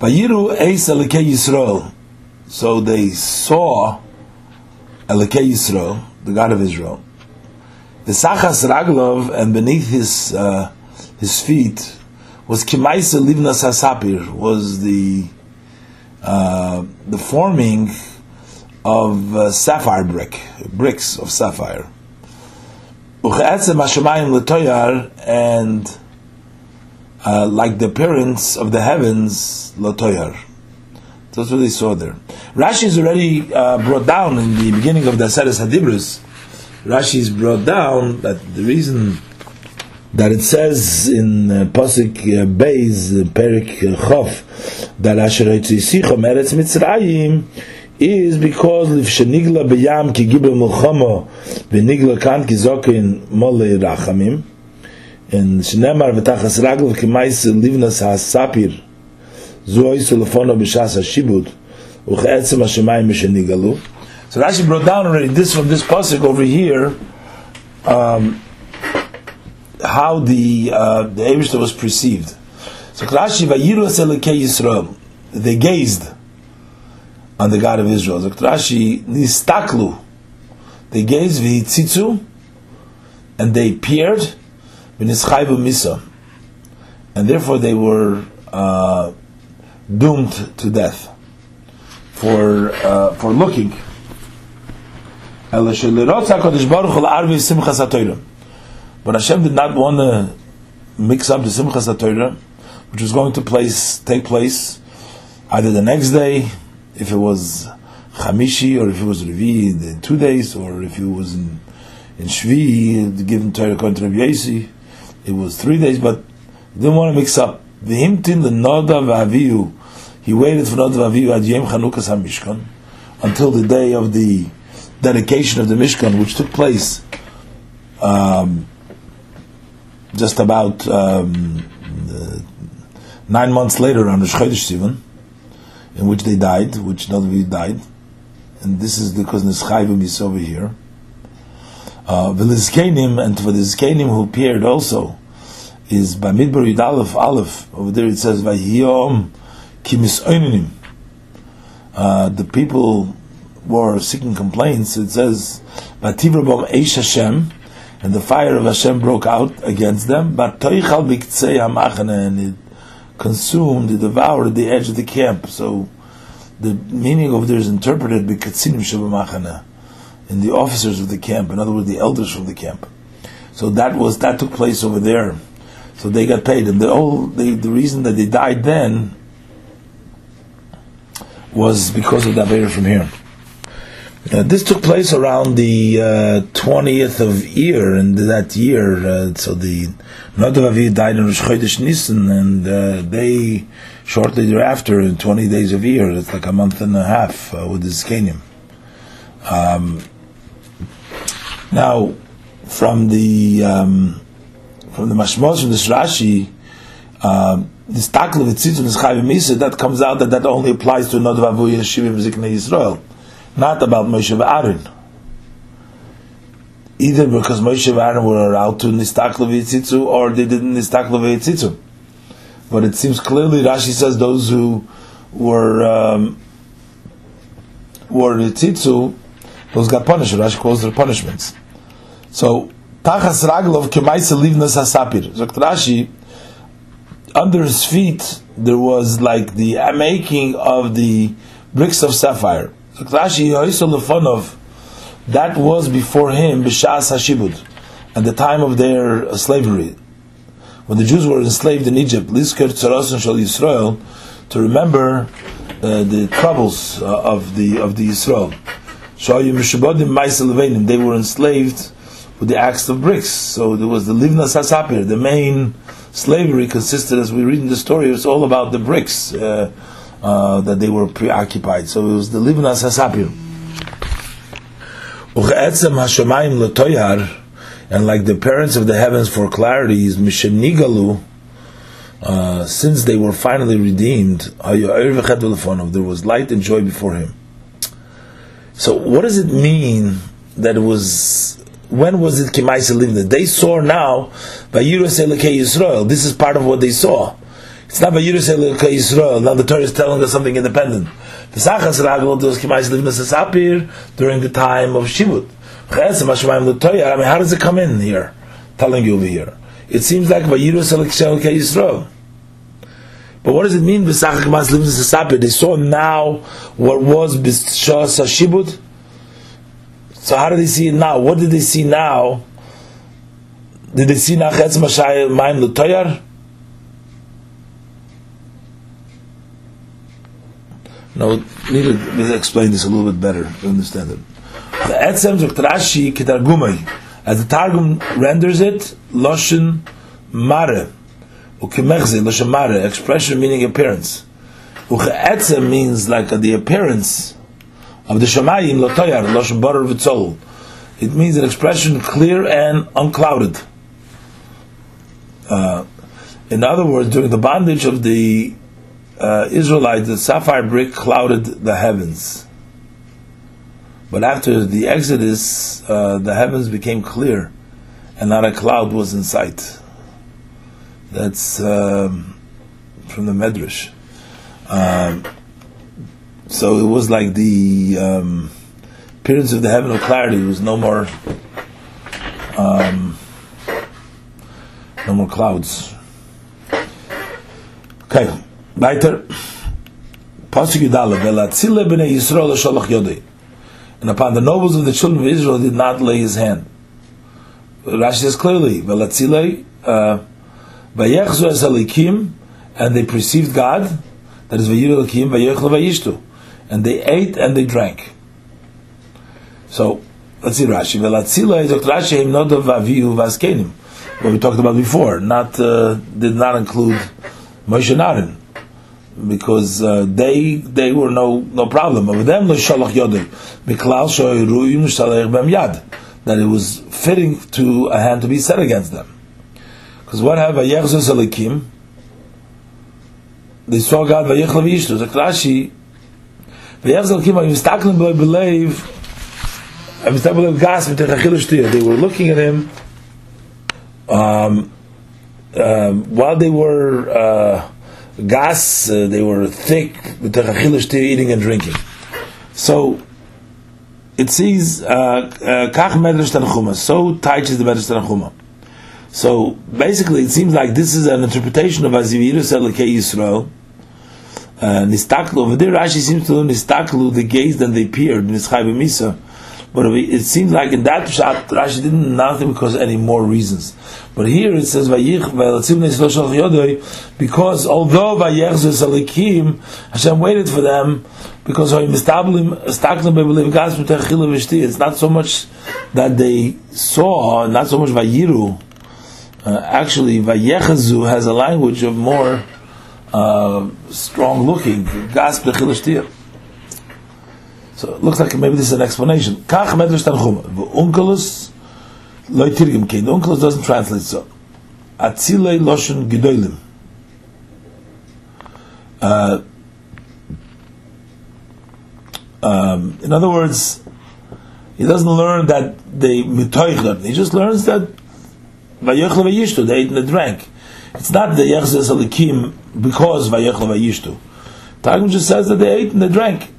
Vayiru Eis Elikei Yisrael. So they saw Elikei Yisrael, the God of Israel. The Sachas Raglov, and beneath his uh, his feet was Kimaisa Livna Sasapir, was the uh, the forming of uh, sapphire brick, bricks of sapphire. And uh, like the appearance of the heavens, latoyar. That's what they saw there. Rashi is already uh, brought down in the beginning of the Aseres Hadibros Rashi is brought down that the reason that it says in uh, Pasuk uh, Beis, uh, Perik uh, Chof, that Asher Yitzchom Eretz Mitzrayim is because if shenigla beyam ki gibel mulchama v'nigla kan ki zokin mole rachamim and shnemar v'tachas raglav ki mais livnas ha-sapir zu oisu lefono b'shas ha-shibud u'chetzem ha-shemayim b'shenigalu. So Rashi brought down already this from this pasuk over here um, how the uh, the Eivishter was perceived. So Rashi vayiru Elikei Yisrael, they gazed on the God of Israel. So Rashi nistaklu, they gazed v'hitzitzu, and they peered v'nischayvu misa, and therefore they were uh, doomed to death for uh, for looking. But Hashem did not want to mix up the Simchas Torah, which was going to place take place either the next day, if it was Chamishi, or if it was Revi in two days, or if it was in in Shvi, given Torah Rabbi it was three days, but he didn't want to mix up. The Himtin, the Noda Avihu, he waited for Noda Avihu at Yom Chanukas HaMishkan, until the day of the dedication of the Mishkan, which took place um, just about um, uh, nine months later on Rosh Chodesh Sivan, in which they died, which Nadavi died, and this is because Nischayvim is over here. Uh, and for the Zkenim who appeared also, is by Midbar Yud Aleph, Aleph, over there it says, Vayiyom Kimis Oyninim. Uh, the people were seeking complaints, it says, Vativrabom Eish Hashem, and the fire of Hashem broke out against them, but Toichal Biktsei HaMachane, and it consumed, it devoured the edge of the camp. So the meaning of there is interpreted Bikatsinim Shabamachane, in the officers of the camp, in other words, the elders from the camp. So that was that took place over there. So they got paid, and the whole the, the reason that they died then was because of the Aveira from here. Uh, this took place around the uh, twentieth uh, of year, and that year, uh, so the Nadav died in Rosh Chodesh Nisan, and uh, they shortly thereafter, in twenty days of year, it's like a month and a half uh, with the Zkanim. Um, now, from the um, from the Mashmos from the Rashi, um, this takla v'tzitzun is chayv that comes out that that only applies to Nadav Avu Yeshivim Ziknei Yisrael not about Moshe Aaron. Either because Moshe Aaron were allowed to v'yitzitzu, or they didn't v'yitzitzu. But it seems clearly Rashi says those who were um, were yitzitzu, those got punished. Rashi calls their punishments. So tachas raglov kemaisa livnas hasapir. Rashi, under his feet there was like the making of the bricks of sapphire. That was before him B'Shas Hashibud, at the time of their slavery, when the Jews were enslaved in Egypt. Lisker Tzaros Shal Yisrael, to remember uh, the troubles uh, of the of the Yisrael. They were enslaved with the axe of bricks. So there was the Livna Sasapir. The main slavery consisted, as we read in the story, it's all about the bricks. Uh, uh, that they were preoccupied. So it was the Livnas Hasapir. And like the parents of the heavens for clarity is Mishenigalu, uh, since they were finally redeemed, there was light and joy before him. So what does it mean that it was when was it Kimaisa Livna? They saw now by Yisrael. This is part of what they saw. It's not by Yerushalayim Yisrael. Now the Torah is telling us something independent. The Sachas Ragel does Kimais Livnas Sapir during the time of Shivut. I mean, how does it come in here? Telling you over here. It seems like by Yerushalayim Yisrael. But what does it mean? They saw now what was Bishas Shibud. So how do they see it now? What did they see now? Did they see Nachetz Mashayel Maim L'Toyar? No, need to explain this a little bit better to understand it. The etzem zok Rashi ketargumai. As the Targum renders it, loshen mare. Ukemechze, loshen mare, expression meaning appearance. Ucheetzem means like the appearance of the Shemayim lotoyar, loshen barer v'tzol. It means an expression clear and unclouded. Uh, in other words, during the bondage of the uh, Israelites, the sapphire brick clouded the heavens. But after the Exodus, uh, the heavens became clear, and not a cloud was in sight. That's um, from the Medrash. Um, so it was like the um, appearance of the heaven of clarity was no more, um, no more clouds. Okay, weiter. Pasuk Yudala, Velatzile b'nei Yisrael shalach yodei. And upon the nobles of the children of Israel did not lay his hand. Rashi says clearly, Velatzile, uh, Vayechzu es alikim, and they perceived God, that is Vayir alikim, Vayechlu Vayishtu. And they ate and they drank. So, let's see Rashi. Velatzile is Rashi, him not of Avihu Vaskenim. What we talked about before, not, uh, did not include Moshe Narin, because uh, they they were no no problem. But them l'shalach yodei miklal shoyruyim shalach bem yad that it was fitting to a hand to be set against them. Because what have vayechzus alikim? They saw God vayechla v'yishtu. The Rashi vayechzus alikim are mistaklim by believe. They were looking at him. Um, um, while they were uh, gas, uh, they were thick, with the chachilish to eating and drinking. So it says, uh, uh, Kach Medrash Tanchuma, so teaches the Medrash Tanchuma. So basically, it seems like this is an interpretation of Aziviru Selekei Yisrael. Uh, nistaklu over there, Rashi seems to learn nistaklu, they gazed and they peered, Nischai Misa. But it seems like in that shot, Rashi didn't nothing because any more reasons. But here it says because although Hashem waited for them because it's not so much that they saw, not so much Vayiru. Uh, actually, Vayechazu has a language of more uh, strong looking. So it looks like maybe this is an explanation. Kach medrash tanchum. Unkelus loy tirgim kein. Unkelus doesn't translate so. Atzile loshen gedolim. Uh, um, in other words, he doesn't learn that they mitoich He just learns that vayechle vayishtu. They ate and they drank. It's not the yechzes alikim because vayechle vayishtu. Targum just says that they ate and they drank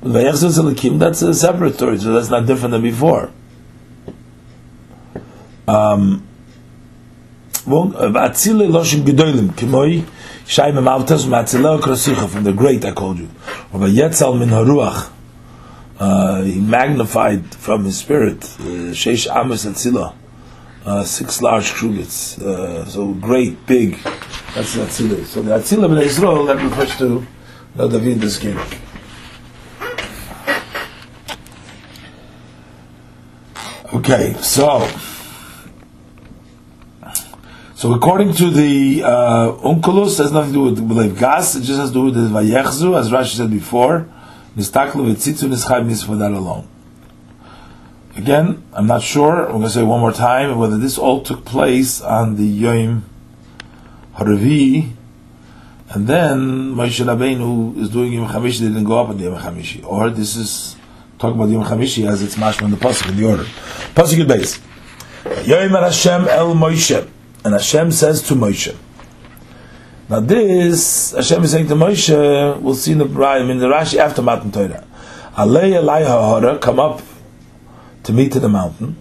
that's a separate story, so that's not different than before. Um, from the great I called you. Uh, he magnified from his spirit, uh, Sheish Amos Atzila, uh, six large krugets. Uh, so great, big. That's Atzila. So the Atzila ben Israel that refers to the David the king. Okay, so so according to the uh, Unkelus, has nothing to do with believe gas. It just has to do with the Vayechzu, as Rashi said before. Nistaklu v'tzitzu nischayim for that alone. Again, I'm not sure. I'm going to say one more time whether this all took place on the Yom Haravi, and then Moshe Rabbeinu is doing Yom Chamishi didn't go up on the Yom Chamishi, or this is talk about Yom Chamishi as it's mashma in the pasuk in the order. Pasuk base. Yom Hashem El Moshe, and Hashem says to Moshe. Now this Hashem is saying to Moshe. We'll see in the Brayim in the Rashi after Matan Torah. Alei Elai Hahara, come up to meet to the mountain.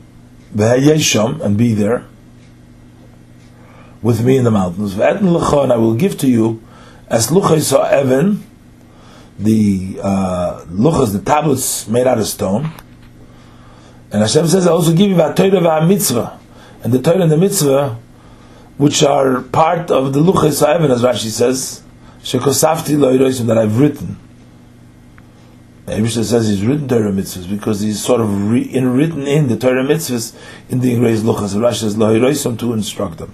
V'hayesham and be there with me in the mountains. V'etin and I will give to you as luchai saw Evan the uh, luchas, the tablets made out of stone. And Hashem says, I also give you the Torah and mitzvah, and the Torah and the mitzvah, which are part of the luchas ha'evan, as Rashi says, shekosafti lo'iroisim, that I've written. Abishah says he's written Torah mitzvahs because he's sort of re- in, written in the Torah mitzvahs in the English Luchas. Rashi says Lahiroisam to instruct them.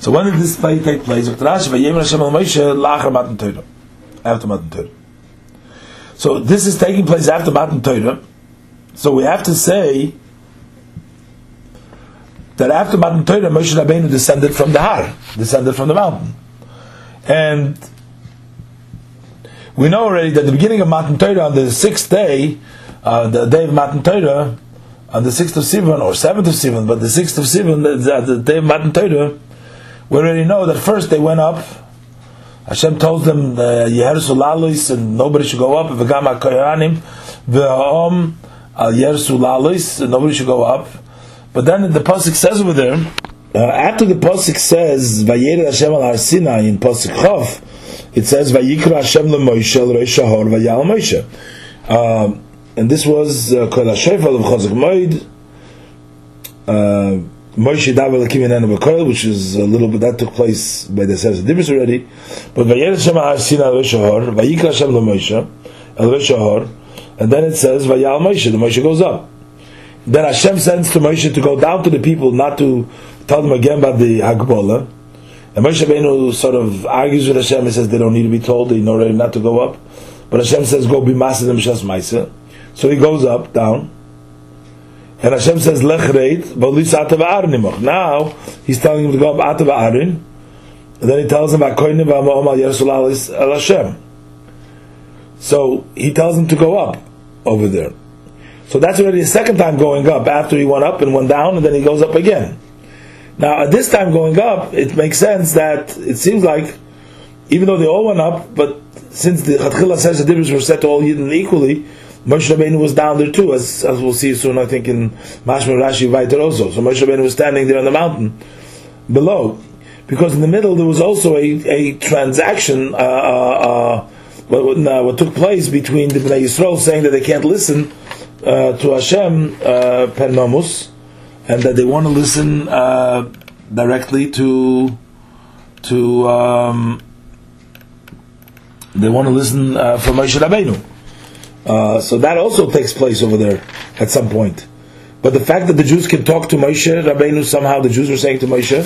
So when did this fight take place? After Matan Torah. So this is taking place after Matan Torah. So we have to say that after Matan Torah, Moshe Rabbeinu descended from the Har, descended from the mountain, and we know already that the beginning of Matan Torah on the sixth day, uh, the day of Matan Torah, on the sixth of Sivan or seventh of Sivan, but the sixth of Sivan, the, the day of Matan Torah, we already know that first they went up. Hashem told them, "Yehersu lalis," and nobody should go up. V'gam hakoyanim v'ha'om al yersu lalis, and nobody should go up. But then the pasuk says over there, uh, after the pasuk says "Vayered Hashem al Har Sinai" in pasuk Chav, it says "Vayikra Hashem leMoshe Reish Hahor Vayal Moshe," um, and this was uh, Kol Hashofel of Chazak Moed. Moshe Davar Lakim Yanenu B'Koil, which is a little bit that took place by the Seres Dibris already. But Vayered Hashem al Har Sinai el Reish Hahor Vayikra Hashem leMoshe el Reish Hahor, and then it says Vayal Moshe. The Moshe goes up. Then Hashem sends to Moshe to go down to the people, not to tell them again about the Hagbola. And Moshe Rabbeinu sort of argues with Hashem. He says they don't need to be told; they know already not to go up. But Hashem says, "Go be master them shas ma'isa." So he goes up, down, and Hashem says, "Lech reit v'lis Now he's telling him to go up atav arin, and then he tells him about koinim v'amom al yersul al Hashem. So he tells him to go up over there. So that's already the second time going up after he went up and went down, and then he goes up again. Now, at this time going up, it makes sense that it seems like, even though they all went up, but since the Chatchila says the Dibris were set to all Yidden equally, Moshe Rabbeinu was down there too, as, as we'll see soon, I think, in Mashma Rashi Vaiter also. So Moshe Rabbeinu was standing there on the mountain below. Because in the middle there was also a, a transaction, uh, uh, uh, what, what, took place between the Bnei Yisrael saying that they can't listen uh, to Hashem uh, nomus, and that they want to listen uh, directly to to um, they want to listen uh, from Moshe Rabbeinu. Uh, so that also takes place over there at some point. But the fact that the Jews can talk to Moshe Rabbeinu somehow, the Jews were saying to Moshe,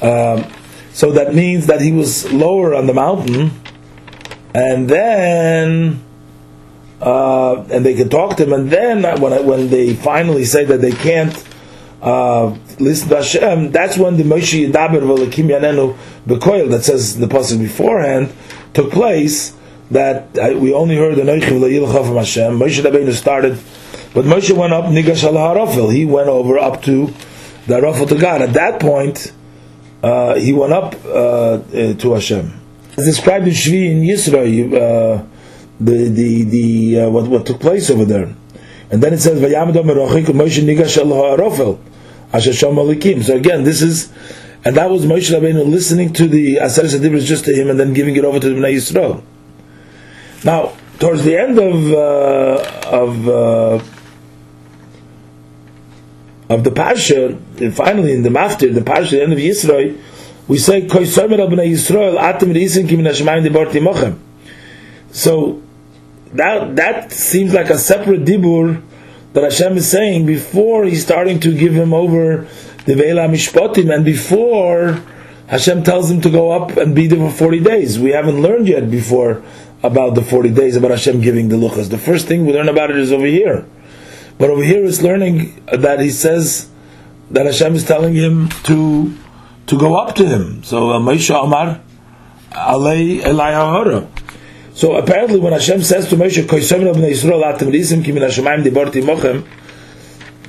um, so that means that he was lower on the mountain, and then uh, and they can talk to him. And then when when they finally say that they can't uh, listen to Hashem, that's when the Moshe Yidaber V'Lakim Yanenu Bekoil that says the passage beforehand took place. That uh, we only heard the Noichiv La'ilcha from Hashem. Moshe Rabbeinu started, but Moshe went up Nigash al Harafel. He went over up to the Harafel to God. At that point, uh, he went up uh, uh, to Hashem. It's described in Shvi in Yisrael the the the uh, what what took place over there. And then it says Vayamad Moshe Nigash El Ha'arofel Asher Shom So again, this is and that was Moshe Rabbeinu listening to the Aseret Adibris just to him and then giving it over to the Bnei Yisrael. Now, towards the end of uh, of uh, of the Pasha, finally in the Maftir, the Pasha, the end of Yisrael, we say Yisrael. So that that seems like a separate dibur that Hashem is saying before he's starting to give him over the Veila Mishpotim and before Hashem tells him to go up and be there for 40 days. We haven't learned yet before about the 40 days about Hashem giving the luchas. The first thing we learn about it is over here. But over here it's learning that he says that Hashem is telling him to to go up to him. So uh, Moshe Amar Alei Elai so apparently, when Hashem says to Moshe,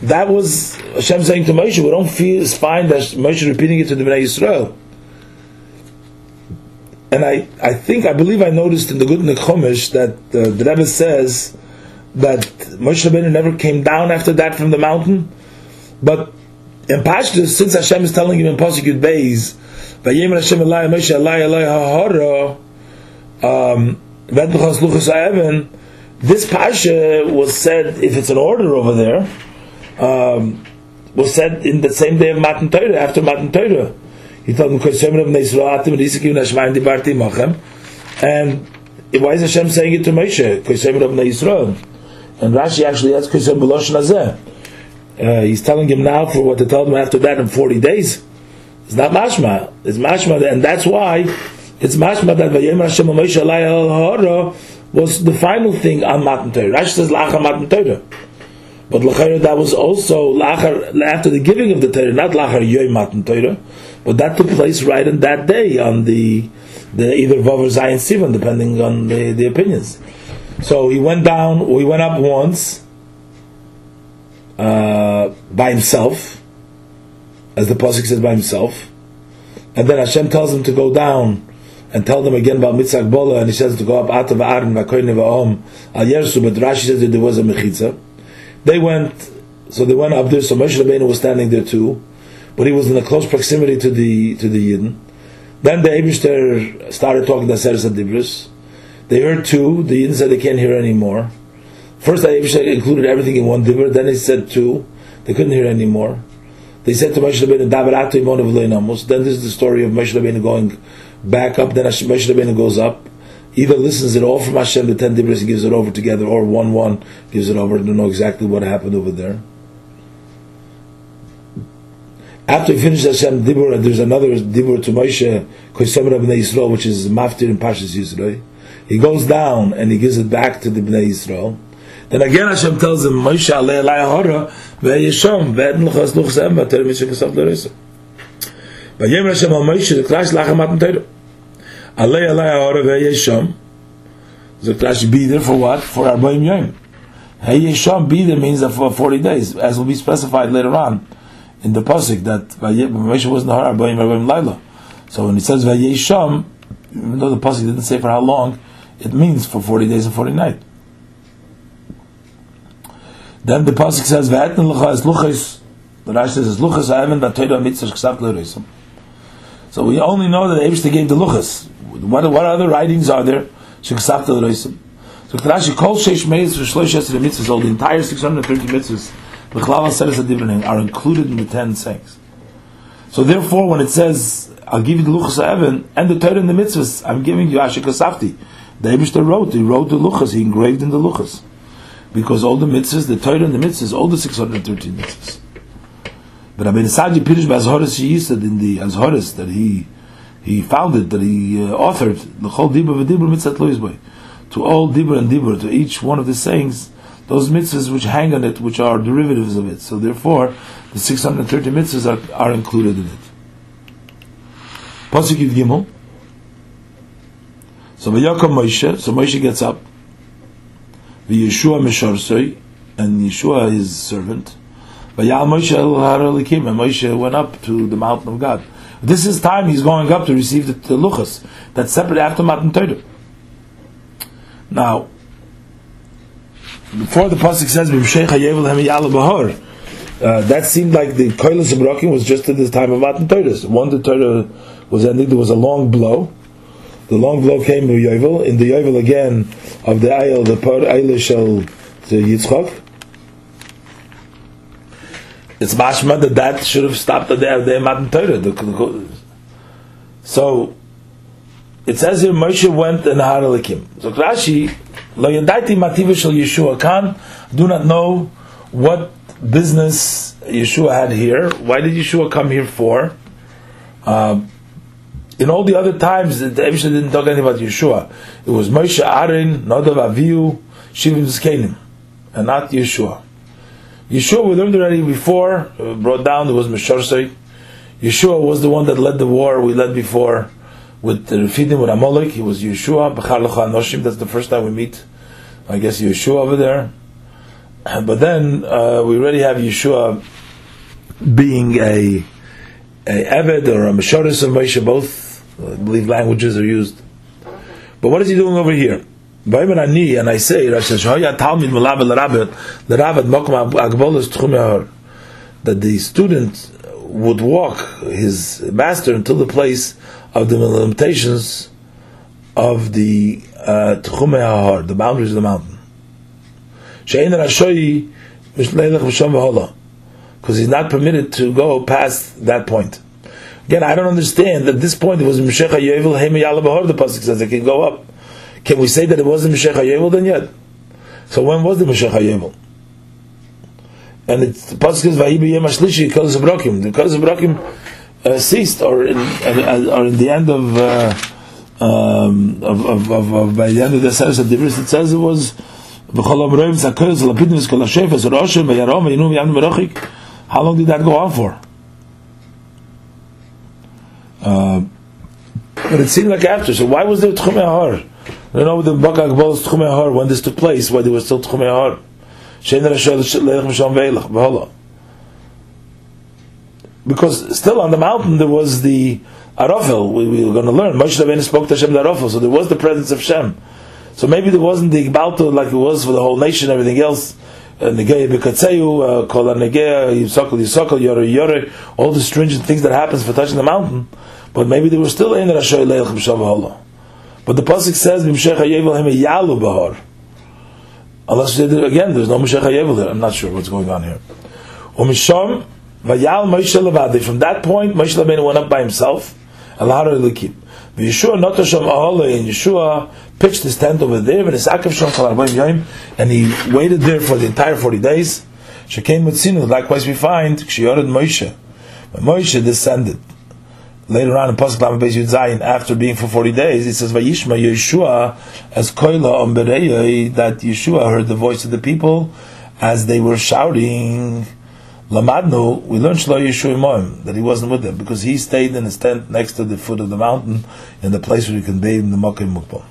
that was Hashem saying to Moshe, we don't feel, find that Moshe repeating it to the Bnei Yisrael. And I, I think, I believe I noticed in the Good Chumash that uh, the Rebbe says that Moshe Rabbeinu never came down after that from the mountain, but in Pashtus, since Hashem is telling him in Pasuk Yud Beis, Hashem Elai Moshe um, this pasha was said, if it's an order over there, um, was said in the same day of Matan Torah, after Matan Torah. He told them, and why is Hashem saying it to Moshe? And Rashi actually adds Koisem B'Loshen Hazeh. Uh, he's telling him now for what to tell him after that in 40 days. It's not mashma. It's mashma, and that's why it's mashma that Vayem Hashem Moshe Hara was the final thing on Matan Torah. Rashi says Lachar Matan Torah. But Lachar that was also Lachar after the giving of the Torah, not Lachar Yoy Matan Torah, but that took place right in that day on the the either Vav or Zayin Sivan, depending on the, the opinions. So he went down, he went up once uh, by himself, as the Pasuk says by himself, and then Hashem tells him to go down and tell them again about Mitzvah Bola, and he says to go up Atav Aaron Vakoyne Va'om Al Yersu, but Rashi says that there was a Mechitza. They went, so they went up there, so Moshe Rabbeinu was standing there too, but he was in a close proximity to the to the Yidden. Then the Abishter started talking to Seres Adibris. They heard two. The Yidden said they can't hear anymore. First, the Abishter included everything in one Dibur. Then he said two. They couldn't hear anymore. They said to Moshe Rabbeinu, "Dabaratu imon of Then this is the story of Moshe Rabbeinu going back up. Then Moshe Rabbeinu goes up. Either listens it all from Hashem, the ten Dibris, and gives it over together, or one one gives it over. Don't know exactly what happened over there. After he finishes Hashem Dibur, there's another Dibur to Moshe, Koisem Bnei Yisrael, which is Maftir in Pashas Yisro. He goes down and he gives it back to the Bnei Yisrael. Then again Hashem tells him, Moshe alei alai hora, ve'yeshom, ve'edn l'chas luchsem, v'ter mishek esav l'resa. V'yem Hashem al Moshe, z'klash lachem matan teiro. Alei alai hora ve'yeshom, z'klash be there for what? For Arbaim Yom. Hey Yeshom, be there means that for 40 days, as will be specified later on in the pasuk that Moshe was Nahar Abayim Abayim Laila. So when it says Vayesham, even though the pasuk didn't say for how long, it means for forty days and forty nights. Then the pasuk says Va'etn Lucha is Luchas. The Rashi says Luchas Aven Batoida Mitzvah Ksav Leresim. So we only know that Abishta gave the Luchas. What, what other writings are there? Sheksav Leresim. So Rashi calls Sheish Meis for Shlosh Yasir Mitzvahs, all the entire 630 mitzvahs the says a are included in the ten sayings. So therefore, when it says, "I'll give you the luchas Evan and the Torah and the mitzvahs," I'm giving you Ashik Asafti. The Eibushter wrote, he wrote the luchas, he engraved in the luchas, because all the mitzvahs, the Torah and the mitzvahs, all the 613 mitzvahs. But Rabbi Saadia Pirish Azhoris he said in the Azhoris that he he founded, that he uh, authored the whole Dibur v'Dibur mitzvah Loisboy. To all Dibur and Dibur, to each one of the sayings, those mitzvahs which hang on it, which are derivatives of it. So therefore, the 630 mitzvahs are, are included in it. Pasuk Gimel. So Vayakam Moshe, so Moshe gets up. V'Yeshua Misharsoi, and Yeshua his servant. Vayal Moshe El Haralikim, and Moshe went up to the mountain of God. This is time he's going up to receive the, the luchas. Separate after Matan Torah. Now, before the pasuk says uh, that seemed like the koilas of was just at the time of Matan Torah. One the Torah was ending, there was a long blow. The long blow came to Yovel. In the Yovel again of the Ayel, the Ayel shall the Yitzchak. It's mashma that that should have stopped the day of the Matan Torah. So it says here Moshe went and Haralikim. So Rashi Lo yadaiti mativa shel Yeshua kan. Do not know what business Yeshua had here. Why did Yeshua come here for? Uh, in all the other times, the Evisha didn't talk anything about Yeshua. It was Moshe, Aaron, Nadav, Avihu, Shivim Zkenim, and not Yeshua. Yeshua, we learned already before, uh, brought down, there was Meshorsei. Yeshua was the one that led the war we led before with the Refidim with Amalek. He was Yeshua, Bechar Anoshim. That's the first time we meet. I guess Yeshua over there. But then uh, we already have Yeshua being a a Eved or a Meshoris of Moshe. Both, I believe, languages are used. But what is he doing over here? And I say that the student would walk his master until the place of the limitations of the uh, Tchumei the boundaries of the mountain. Because he's not permitted to go past that point. Again, I don't understand. that this point, was Meshech Yovel Hema Bahor. The pasuk says it can go up. Can we say that it wasn't Meshech HaYevel then yet? So when was the Meshech HaYevel? And it's the pasuk is Vahibi Yom Hashlishi Kodesh Brokim. The Kodesh Brokim uh, ceased, or in, or in the end of, uh, um, of, of, of, of, by the end of the Seres of Divris, it says it was. How long did that go on for? Uh, but it seemed like after. So why was there Tchumei Har? I don't know the Bakak Bol's Tchumei Har when this took place. Why there was still Tchumei Har? Because still on the mountain there was the Arafel. We, we were going to learn. Moshe Rabbeinu spoke to Hashem the Arafel, so there was the presence of Shem. So maybe there wasn't the Gbalto like it was for the whole nation, everything else. Uh, Negeya Bekatzeu, uh, Kol Negeya, Yisokol Yisokol, Yore Yore, all the stringent things that happens for touching the mountain. But maybe there was still in Rashoy Leilch B'Shav But the Pasuk says, B'Mshech HaYevel Yalu. Unless again, there's no Chayevel there. I'm not sure what's going on here. Umisham vayal Moshe. From that point, Moshe Rabbeinu went up by himself. Alahar elikim. Yeshua notasham ahale, and Yeshua pitched his tent over there, and he waited there for the entire forty days. Shekein mitzinu. Likewise, we find kshiyored Moshe. When Moshe descended later on in Pasuk Lama Beis Yud Zayin, after being for 40 days, it says, Vayishma Yeshua as Koila on that Yeshua heard the voice of the people as they were shouting, Lamadnu, we learned Shlo Yeshua that he wasn't with them, because he stayed in his tent next to the foot of the mountain, in the place where he can bathe in the Mokim Mukbal.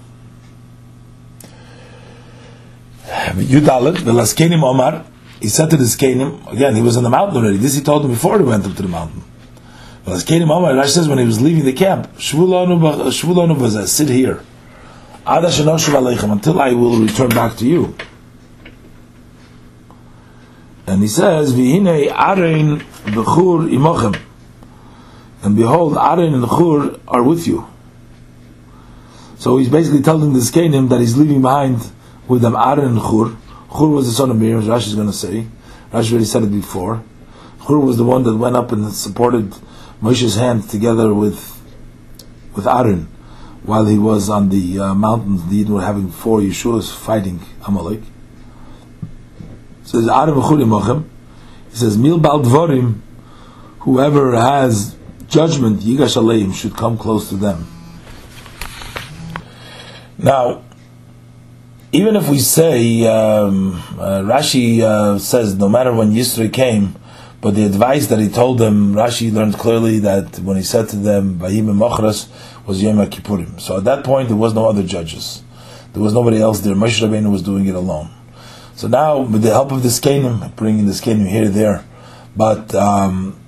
Yudalit, the Laskenim Omar, he said to the Skenim, again, he was in the mountain already, this he told him before he went up to the mountain. As Kadim Omar, Rashi says when he was leaving the camp, Shvulonu was sit here. Until I will return back to you. And he says, Vihine Arein Bechur Imochem. And behold, Arin and Chur are with you. So he's basically telling the Skanim that he's leaving behind with them Arin and Chur. Chur was the son of Miriam, Rashi is going to say. Rashi already said it before. Chur was the one that went up and supported Moshe's hand together with with Aaron while he was on the uh, mountains. The Eden were having four Yeshuas fighting Amalek. Says Aaron Mochem. He says Mil Baldvorim. Whoever has judgment, Yigash Aleim, should come close to them. Now, even if we say um, uh, Rashi uh, says no matter when Yisro came, but the advice that he told them, Rashi learned clearly that when he said to them, Vahim Mochras was Yom Kippurim. So at that point, there was no other judges. There was nobody else there. Moshe Rabbeinu was doing it alone. So now, with the help of the Skanim, bringing the Skanim here there, but um,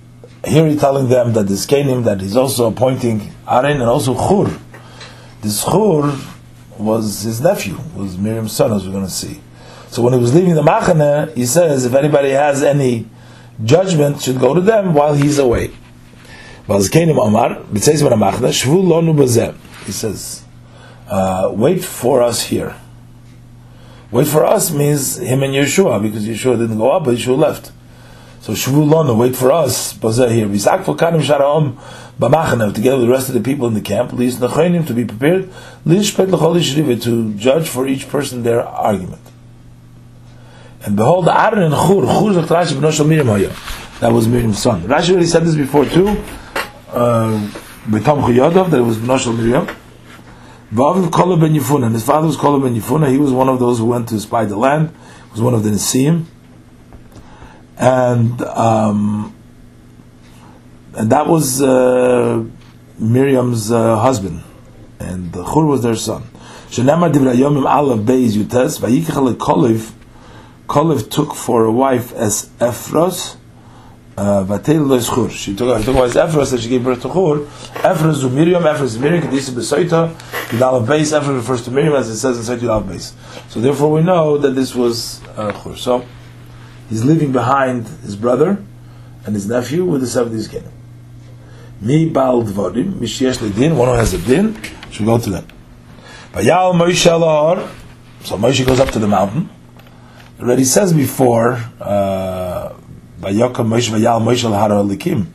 here he's telling them that the Skanim, that he's also appointing Aaron and also Chur. This Chur was his nephew, was Miriam's son, as we're going to see. So when he was leaving the Machane, he says, if anybody has any judgment should go to them while he's away. He says, uh, wait for us here. Wait for us means him and Yeshua, because Yeshua didn't go up, but Yeshua left. So Shvu Lonu, wait for us, Bazeh here. Together with the rest of the people in the camp, to be prepared, to judge for each person their argument. And behold, Aaron and Chur, Chur is Rashi b'noshel Miriam Hoya. That was Miriam's son. Rashi already said this before too. Uh, Betam Chuyadov, that it was b'noshel Miriam. Ben Yifuna, and his father was Kolev ben Yifuna. He was one of those who went to spy the land. He was one of the Nisim. And, um, and that was uh, Miriam's uh, husband. And Chur was their son. Shenema divrei yomim alav beis yutes, vayikach lekoliv, Kolev took for a wife as Ephros, Vatel uh, Schur. She took, she took as Ephros and she gave birth to Chur. Ephros to Miriam, Ephros is Miriam, Kedisa Besoita, Yudal base. Ephros refers to Miriam as it says in Seit Yudal base. So therefore we know that this was uh, Chur. So he's leaving behind his brother and his nephew with the 70s king. Mi Baal Dvorim, Mishiesh Ledin, one who has a din, should go to them. Vayal Moshe So Moshe goes up to the mountain already says before, uh, Moshe Vayal Moshe.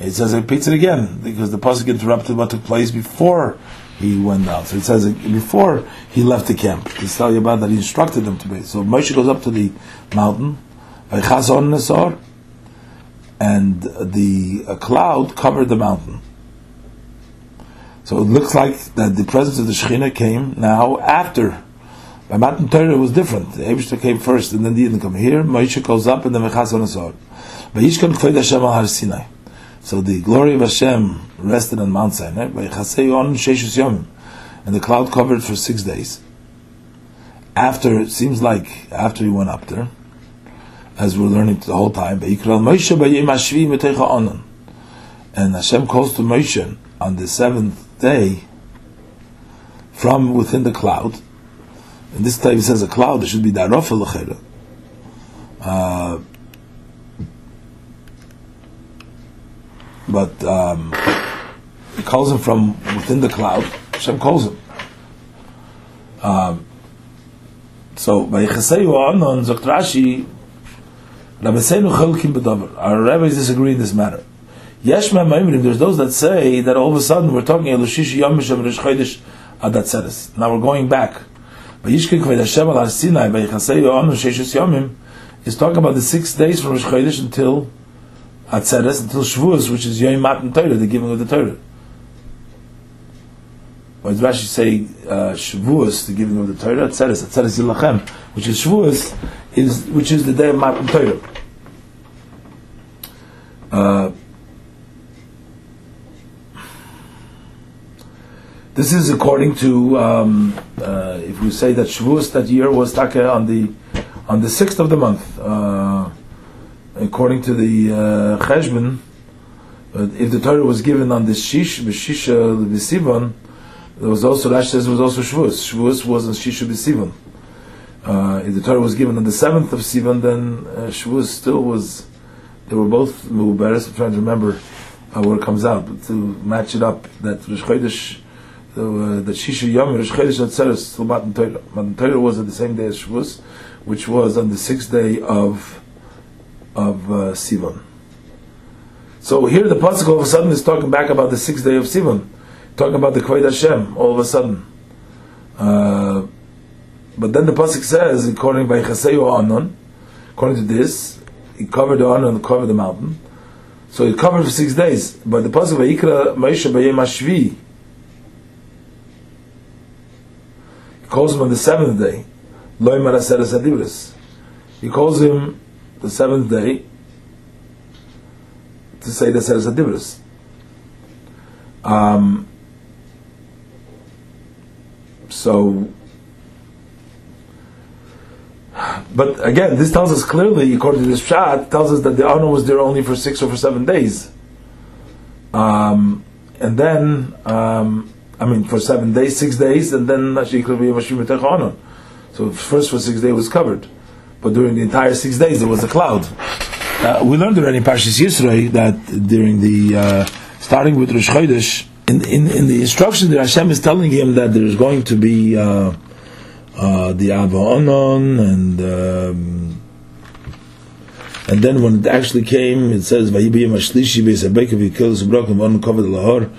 It says it repeats it again because the pasuk interrupted what took place before he went out. So it says before he left the camp, to tell you about that he instructed them to be. So Moshe goes up to the mountain, and the cloud covered the mountain. So it looks like that the presence of the Shekhinah came now after. By Matan Torah it was different. The came first and then the Eden come. Here Moshe goes up and then Mechas on Asor. Vayishkan Kved Hashem al Har Sinai. So the glory of Hashem rested on Mount Sinai. And the cloud covered for six days. After, it seems like, after he went up there, as we're learning the whole time, Vayikral Moshe Bayim Hashvi Metecha Onan. and Hashem calls to Moshe on the seventh day from within the cloud. And this time he says a cloud, it should be Darofa uh, but um, he calls him from within the cloud. Hashem calls him. Um, so by Cheseyu Anon Zokt Rashi, Rabbeinu Chelkim B'Dover. Our rabbis disagree in this matter. Yeshma Maimrim. There's those that say that all of a sudden we're talking Elushish Yom Mishem Rish Chodesh Adat. Now we're going back. Vayishkin Kved Hashem Al Sinai by Cheseyu Anon Sheishus Yomim is talking about the six days from Rish Chodesh until Atzeres until Shavuos, which is Yom Matan Torah, the giving of the Torah. Why does Rashi say uh, Shavuos, the giving of the Torah? Atzeres, Atzeres Yilachem, which is Shavuos, is which is the day of Matan Torah. Uh, this is according to um, uh, if we say that Shavuos that year was taka on the on the sixth of the month. Uh, according to the uh, Cheshbon, if the Torah was given on the Shish, B'Shisha, B'Sivan, there was also, Rashi says, was also Shavuos. Shavuos was on Shisha B'Sivan. Uh, if the Torah was given on the 7th of Sivan, then uh, Shavuos still was, they were both Mubaris, I'm trying to remember uh, where it comes out, but to match it up, that Rosh Chodesh, uh, that Shisha Yom, Rosh Chodesh Atzeres, still Matan Torah. Matan Torah was on the same day as Shavuos, which was on the sixth day of of uh, Sivan. So here the pasuk all of a sudden is talking back about the sixth day of Sivan, talking about the Kved Hashem all of a sudden. Uh, but then the pasuk says, according by Chaseyu Anon, according to this, he covered the Anon covered the mountain. So he covered for six days. But the pasuk Vayikra Moshe Bayem Ashvi, he calls him on the seventh day. Loy Maraseres He calls him the seventh day to say the Seres Adibris. Um, so, but again, this tells us clearly, according to this shot, tells us that the honor was there only for six or for seven days. Um, and then, um, I mean, for seven days, six days, and then So first for six days was covered. But during the entire six days there was a cloud. Uh, we learned already in Parshas Yisro that during the uh, starting with Rosh Chodesh, in, in, in the instruction that Hashem is telling him that there is going to be uh, uh the Ava Onon and um, and then when it actually came, it says Vayibiyim Ashlishi Beisabekav Yikil Zubrakim Onon Kovad Lahor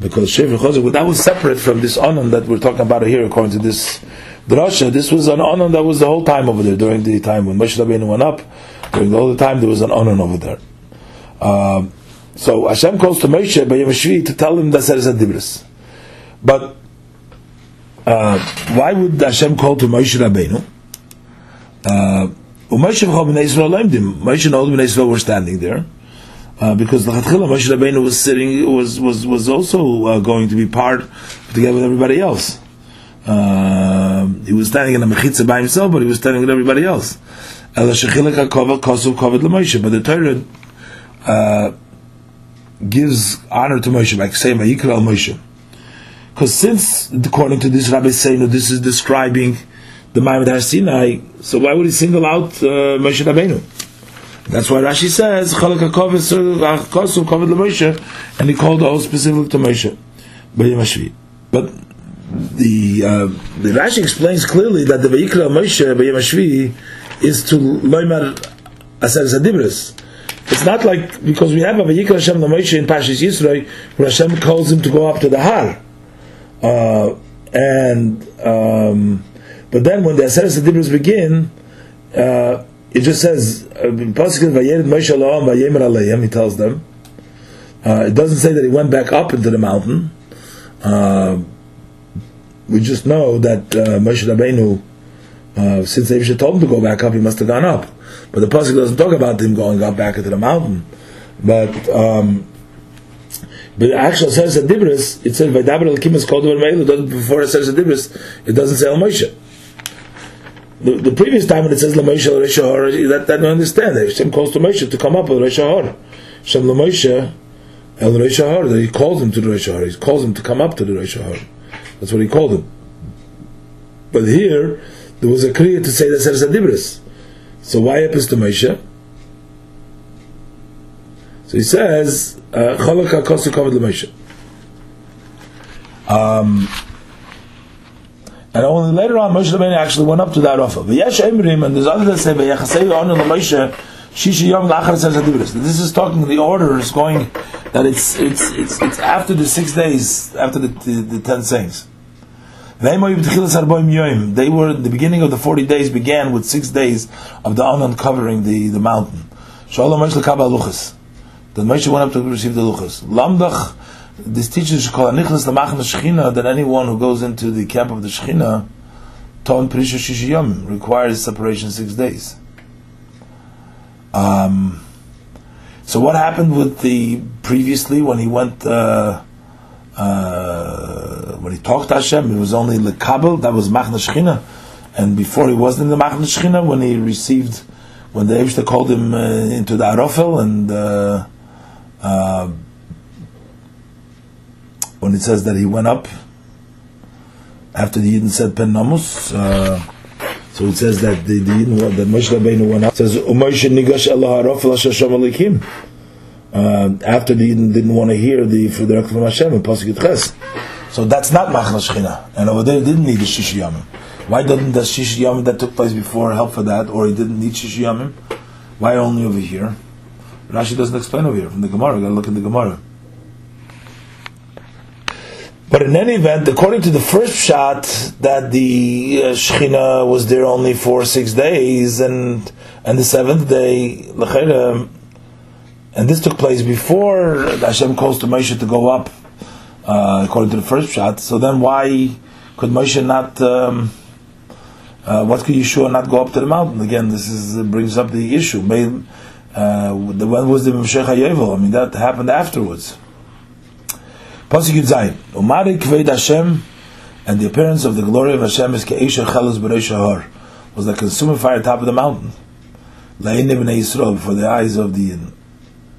because Shefer Chozak that was separate from this Onon that we're talking about here according to this drasha, this was an onon that was the whole time over there during the time when Moshe Rabbeinu went up. During all the time, there was an onon over there. Um, so Hashem calls to Moshe by to tell him that there is a dibris. But uh, why would Hashem call to Moshe Rabbeinu? Uh, Moshe all the Israel were standing there. Uh, because the Chatchila Moshe Rabbeinu was sitting was was was also uh, going to be part together with everybody else. Uh, he was standing in a mechitza by himself, but he was standing with everybody else. But the Torah uh, gives honor to Moshe by saying Vayikra Moshe. Because since, according to this Rabbi that this is describing the Ma'amad Har Sinai, so why would he single out uh, Moshe Rabbeinu? That's why Rashi says Chalak and he called the whole specific to Moshe. But the uh, the Rashi explains clearly that the Vayikra Moshe B'Yamashvi is to Loimar Aser Zadibris. It's not like because we have a Vayikra Hashem Moshe in Pashis Yisroi where Hashem calls him to go up to the Har. Uh, and um, but then when the Aseret Dibros begin, uh, it just says uh, He tells them. Uh, it doesn't say that he went back up into the mountain. Uh, we just know that uh, Moshe Rabbeinu, uh, since Abisha told him to go back up, he must have gone up. But the pasuk doesn't talk about him going up back into the mountain. But um, but actually, says a dibris. It says "Vaydaber el kimas kol It doesn't before it says a dibris. It doesn't say el Moshe. The, the, previous time when it says Moshe el Rishahor, that that don't understand. Hashem calls to Moshe to come up with Rishahor. Hashem Moshe el Rishahor. That he calls him to the Rishahor. He calls him to come up to the Rishahor. That's what he called him. But here there was a kriya to say that says a dibris. So why happens to Moshe? So he says Cholak HaKosu covered Moshe. Um, and only later on, Moshe Rabbeinu actually went up to that offer. V'yesh Emrim, and there's others that say, V'yachasei. This is talking, the order is going, that it's, it's, it's, it's after the six days, after the, the, the ten sayings. They were, the beginning of the 40 days began with six days of the Anon covering the, the mountain. Shalom Moshe Lekaba Luchas. Then Moshe went up to receive the luchas. Lamdach, this Shechina that anyone who goes into the camp of the Shechina, Ton Prisha Shishiyam, requires separation six days. Um, so what happened with the previously when he went uh, uh, when he talked to Hashem? It was only lekabel that was Machna Shechina, and before he wasn't in the Machna Shechina when he received when the Eibushter called him uh, into the Arofel and uh, uh, when it says that he went up after the Yidden said Pen Namus, uh, so it says that the, the Yidden, that Moshe Rabbeinu went up. It says Umaysh Nigash Allah Haraf Hashem Alikim. Uh, after the Yidden didn't want to hear the for the from Hashem and Pasuk Ches. So that's not Machna Shechina, and over there didn't need the Shishiyamim. Why doesn't the Shishiyamim that took place before help for that, or he didn't need Shishiyamim? Why only over here? Rashi doesn't explain over here from the Gemara. Gotta look in the Gemara. But in any event, according to the first shot, that the uh, was there only for six days, and and the seventh day, Lechera, and this took place before Hashem calls to Moshe to go up, uh, according to the first shot. So then, why could Moshe not? Um, uh, what could Yeshua not go up to the mountain again? This is brings up the issue. May, uh, the when was the Meshech HaYevel? I mean, that happened afterwards. Pasuk Yud Zayin. Umari Kved Hashem, and the appearance of the glory of Hashem is Ke'esha Chalus B'Reish Har, was like consuming fire top of the mountain. La'inim B'nei Yisrael, for the eyes of the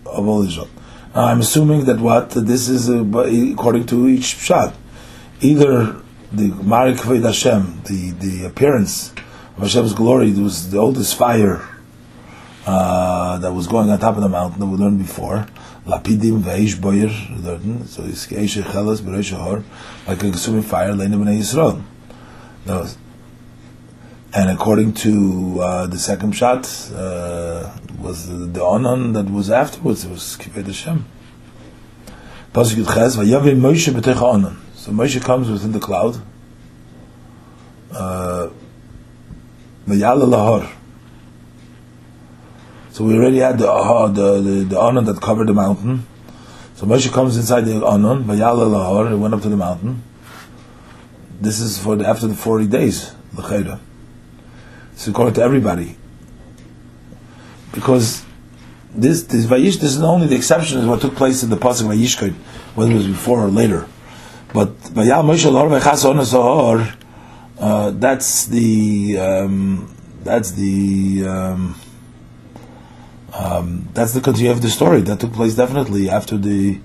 of all Israel. Now, I'm assuming that what this is uh, according to each shot, either the Mari Kved Hashem, the the appearance of Hashem's glory, was the oldest fire uh, that was going on top of the mountain that we learned before. Lapidim veish boyer, so it's keish chelas b'reish hor, a consuming fire, leinim b'nei Yisrael. And according to uh, the second shot, uh, was the, the onan that was afterwards. It was kived Hashem. Pasuk Yudches, vayavi Moshe b'teich onan. So Moshe comes within the cloud. Uh, vayala lahor. So we already had the uh, the, the, the Anon that covered the mountain. So Moshe comes inside the Anon, Vayala Lahor, he went up to the mountain. This is for the, after the 40 days. This is according to everybody. Because this, this Vayish, this is only the exception is what took place in the Pasuk Vayishkot, whether it was before or later. But Vayal Moshe Lahor Vaychas Onas uh, that's the, um, that's the, um, um, that's the continuation of the story that took place definitely after the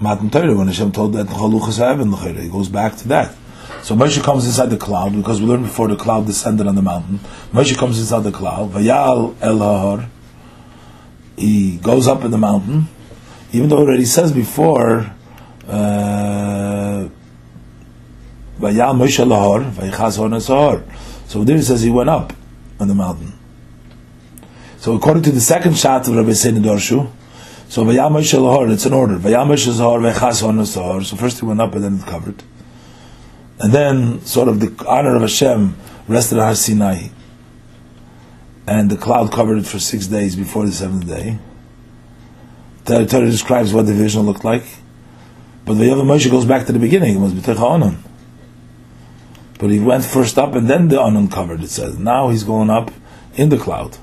Matan Torah when Hashem told that He goes back to that. So Moshe comes inside the cloud because we learned before the cloud descended on the mountain. Moshe comes inside the cloud. Vayal El Hahar. He goes up in the mountain, even though it already says before. Uh, Vayal Moshe Lahor, Vaychaz So there it says he went up on the mountain. So according to the second shot of Rabbi Seinu Darshu, so Vayamash Lahor, it's an order. Vayamash Zahar, Vaychas Hon Zahar. So first he went up and then it covered. And then, sort of the honor of Hashem rested on Har Sinai, and the cloud covered it for six days before the seventh day. The Torah describes what the vision looked like, but Moshe goes back to the beginning. It was B'techa Onan. But he went first up, and then the Onan covered. It says now he's going up in the cloud.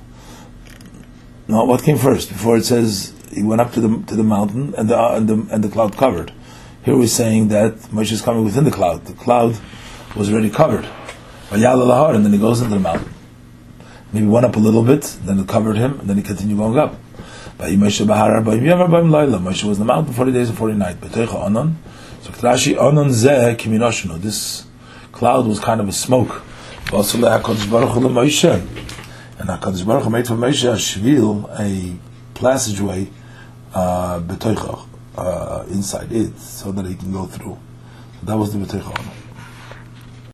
Now, what came first? Before it says he went up to the to the mountain and the and the, and the cloud covered. Here we're saying that Moshe is coming within the cloud. The cloud was already covered. And then he goes into the mountain. Maybe went up a little bit, then it covered him, and then he continued going up. Moshe was in the mountain 40 days and 40 nights. So this cloud was kind of a smoke. And HaKadosh Baruch Hu made for Moshe a a passageway, uh, uh, inside it, so that he can go through. That was the B'teicha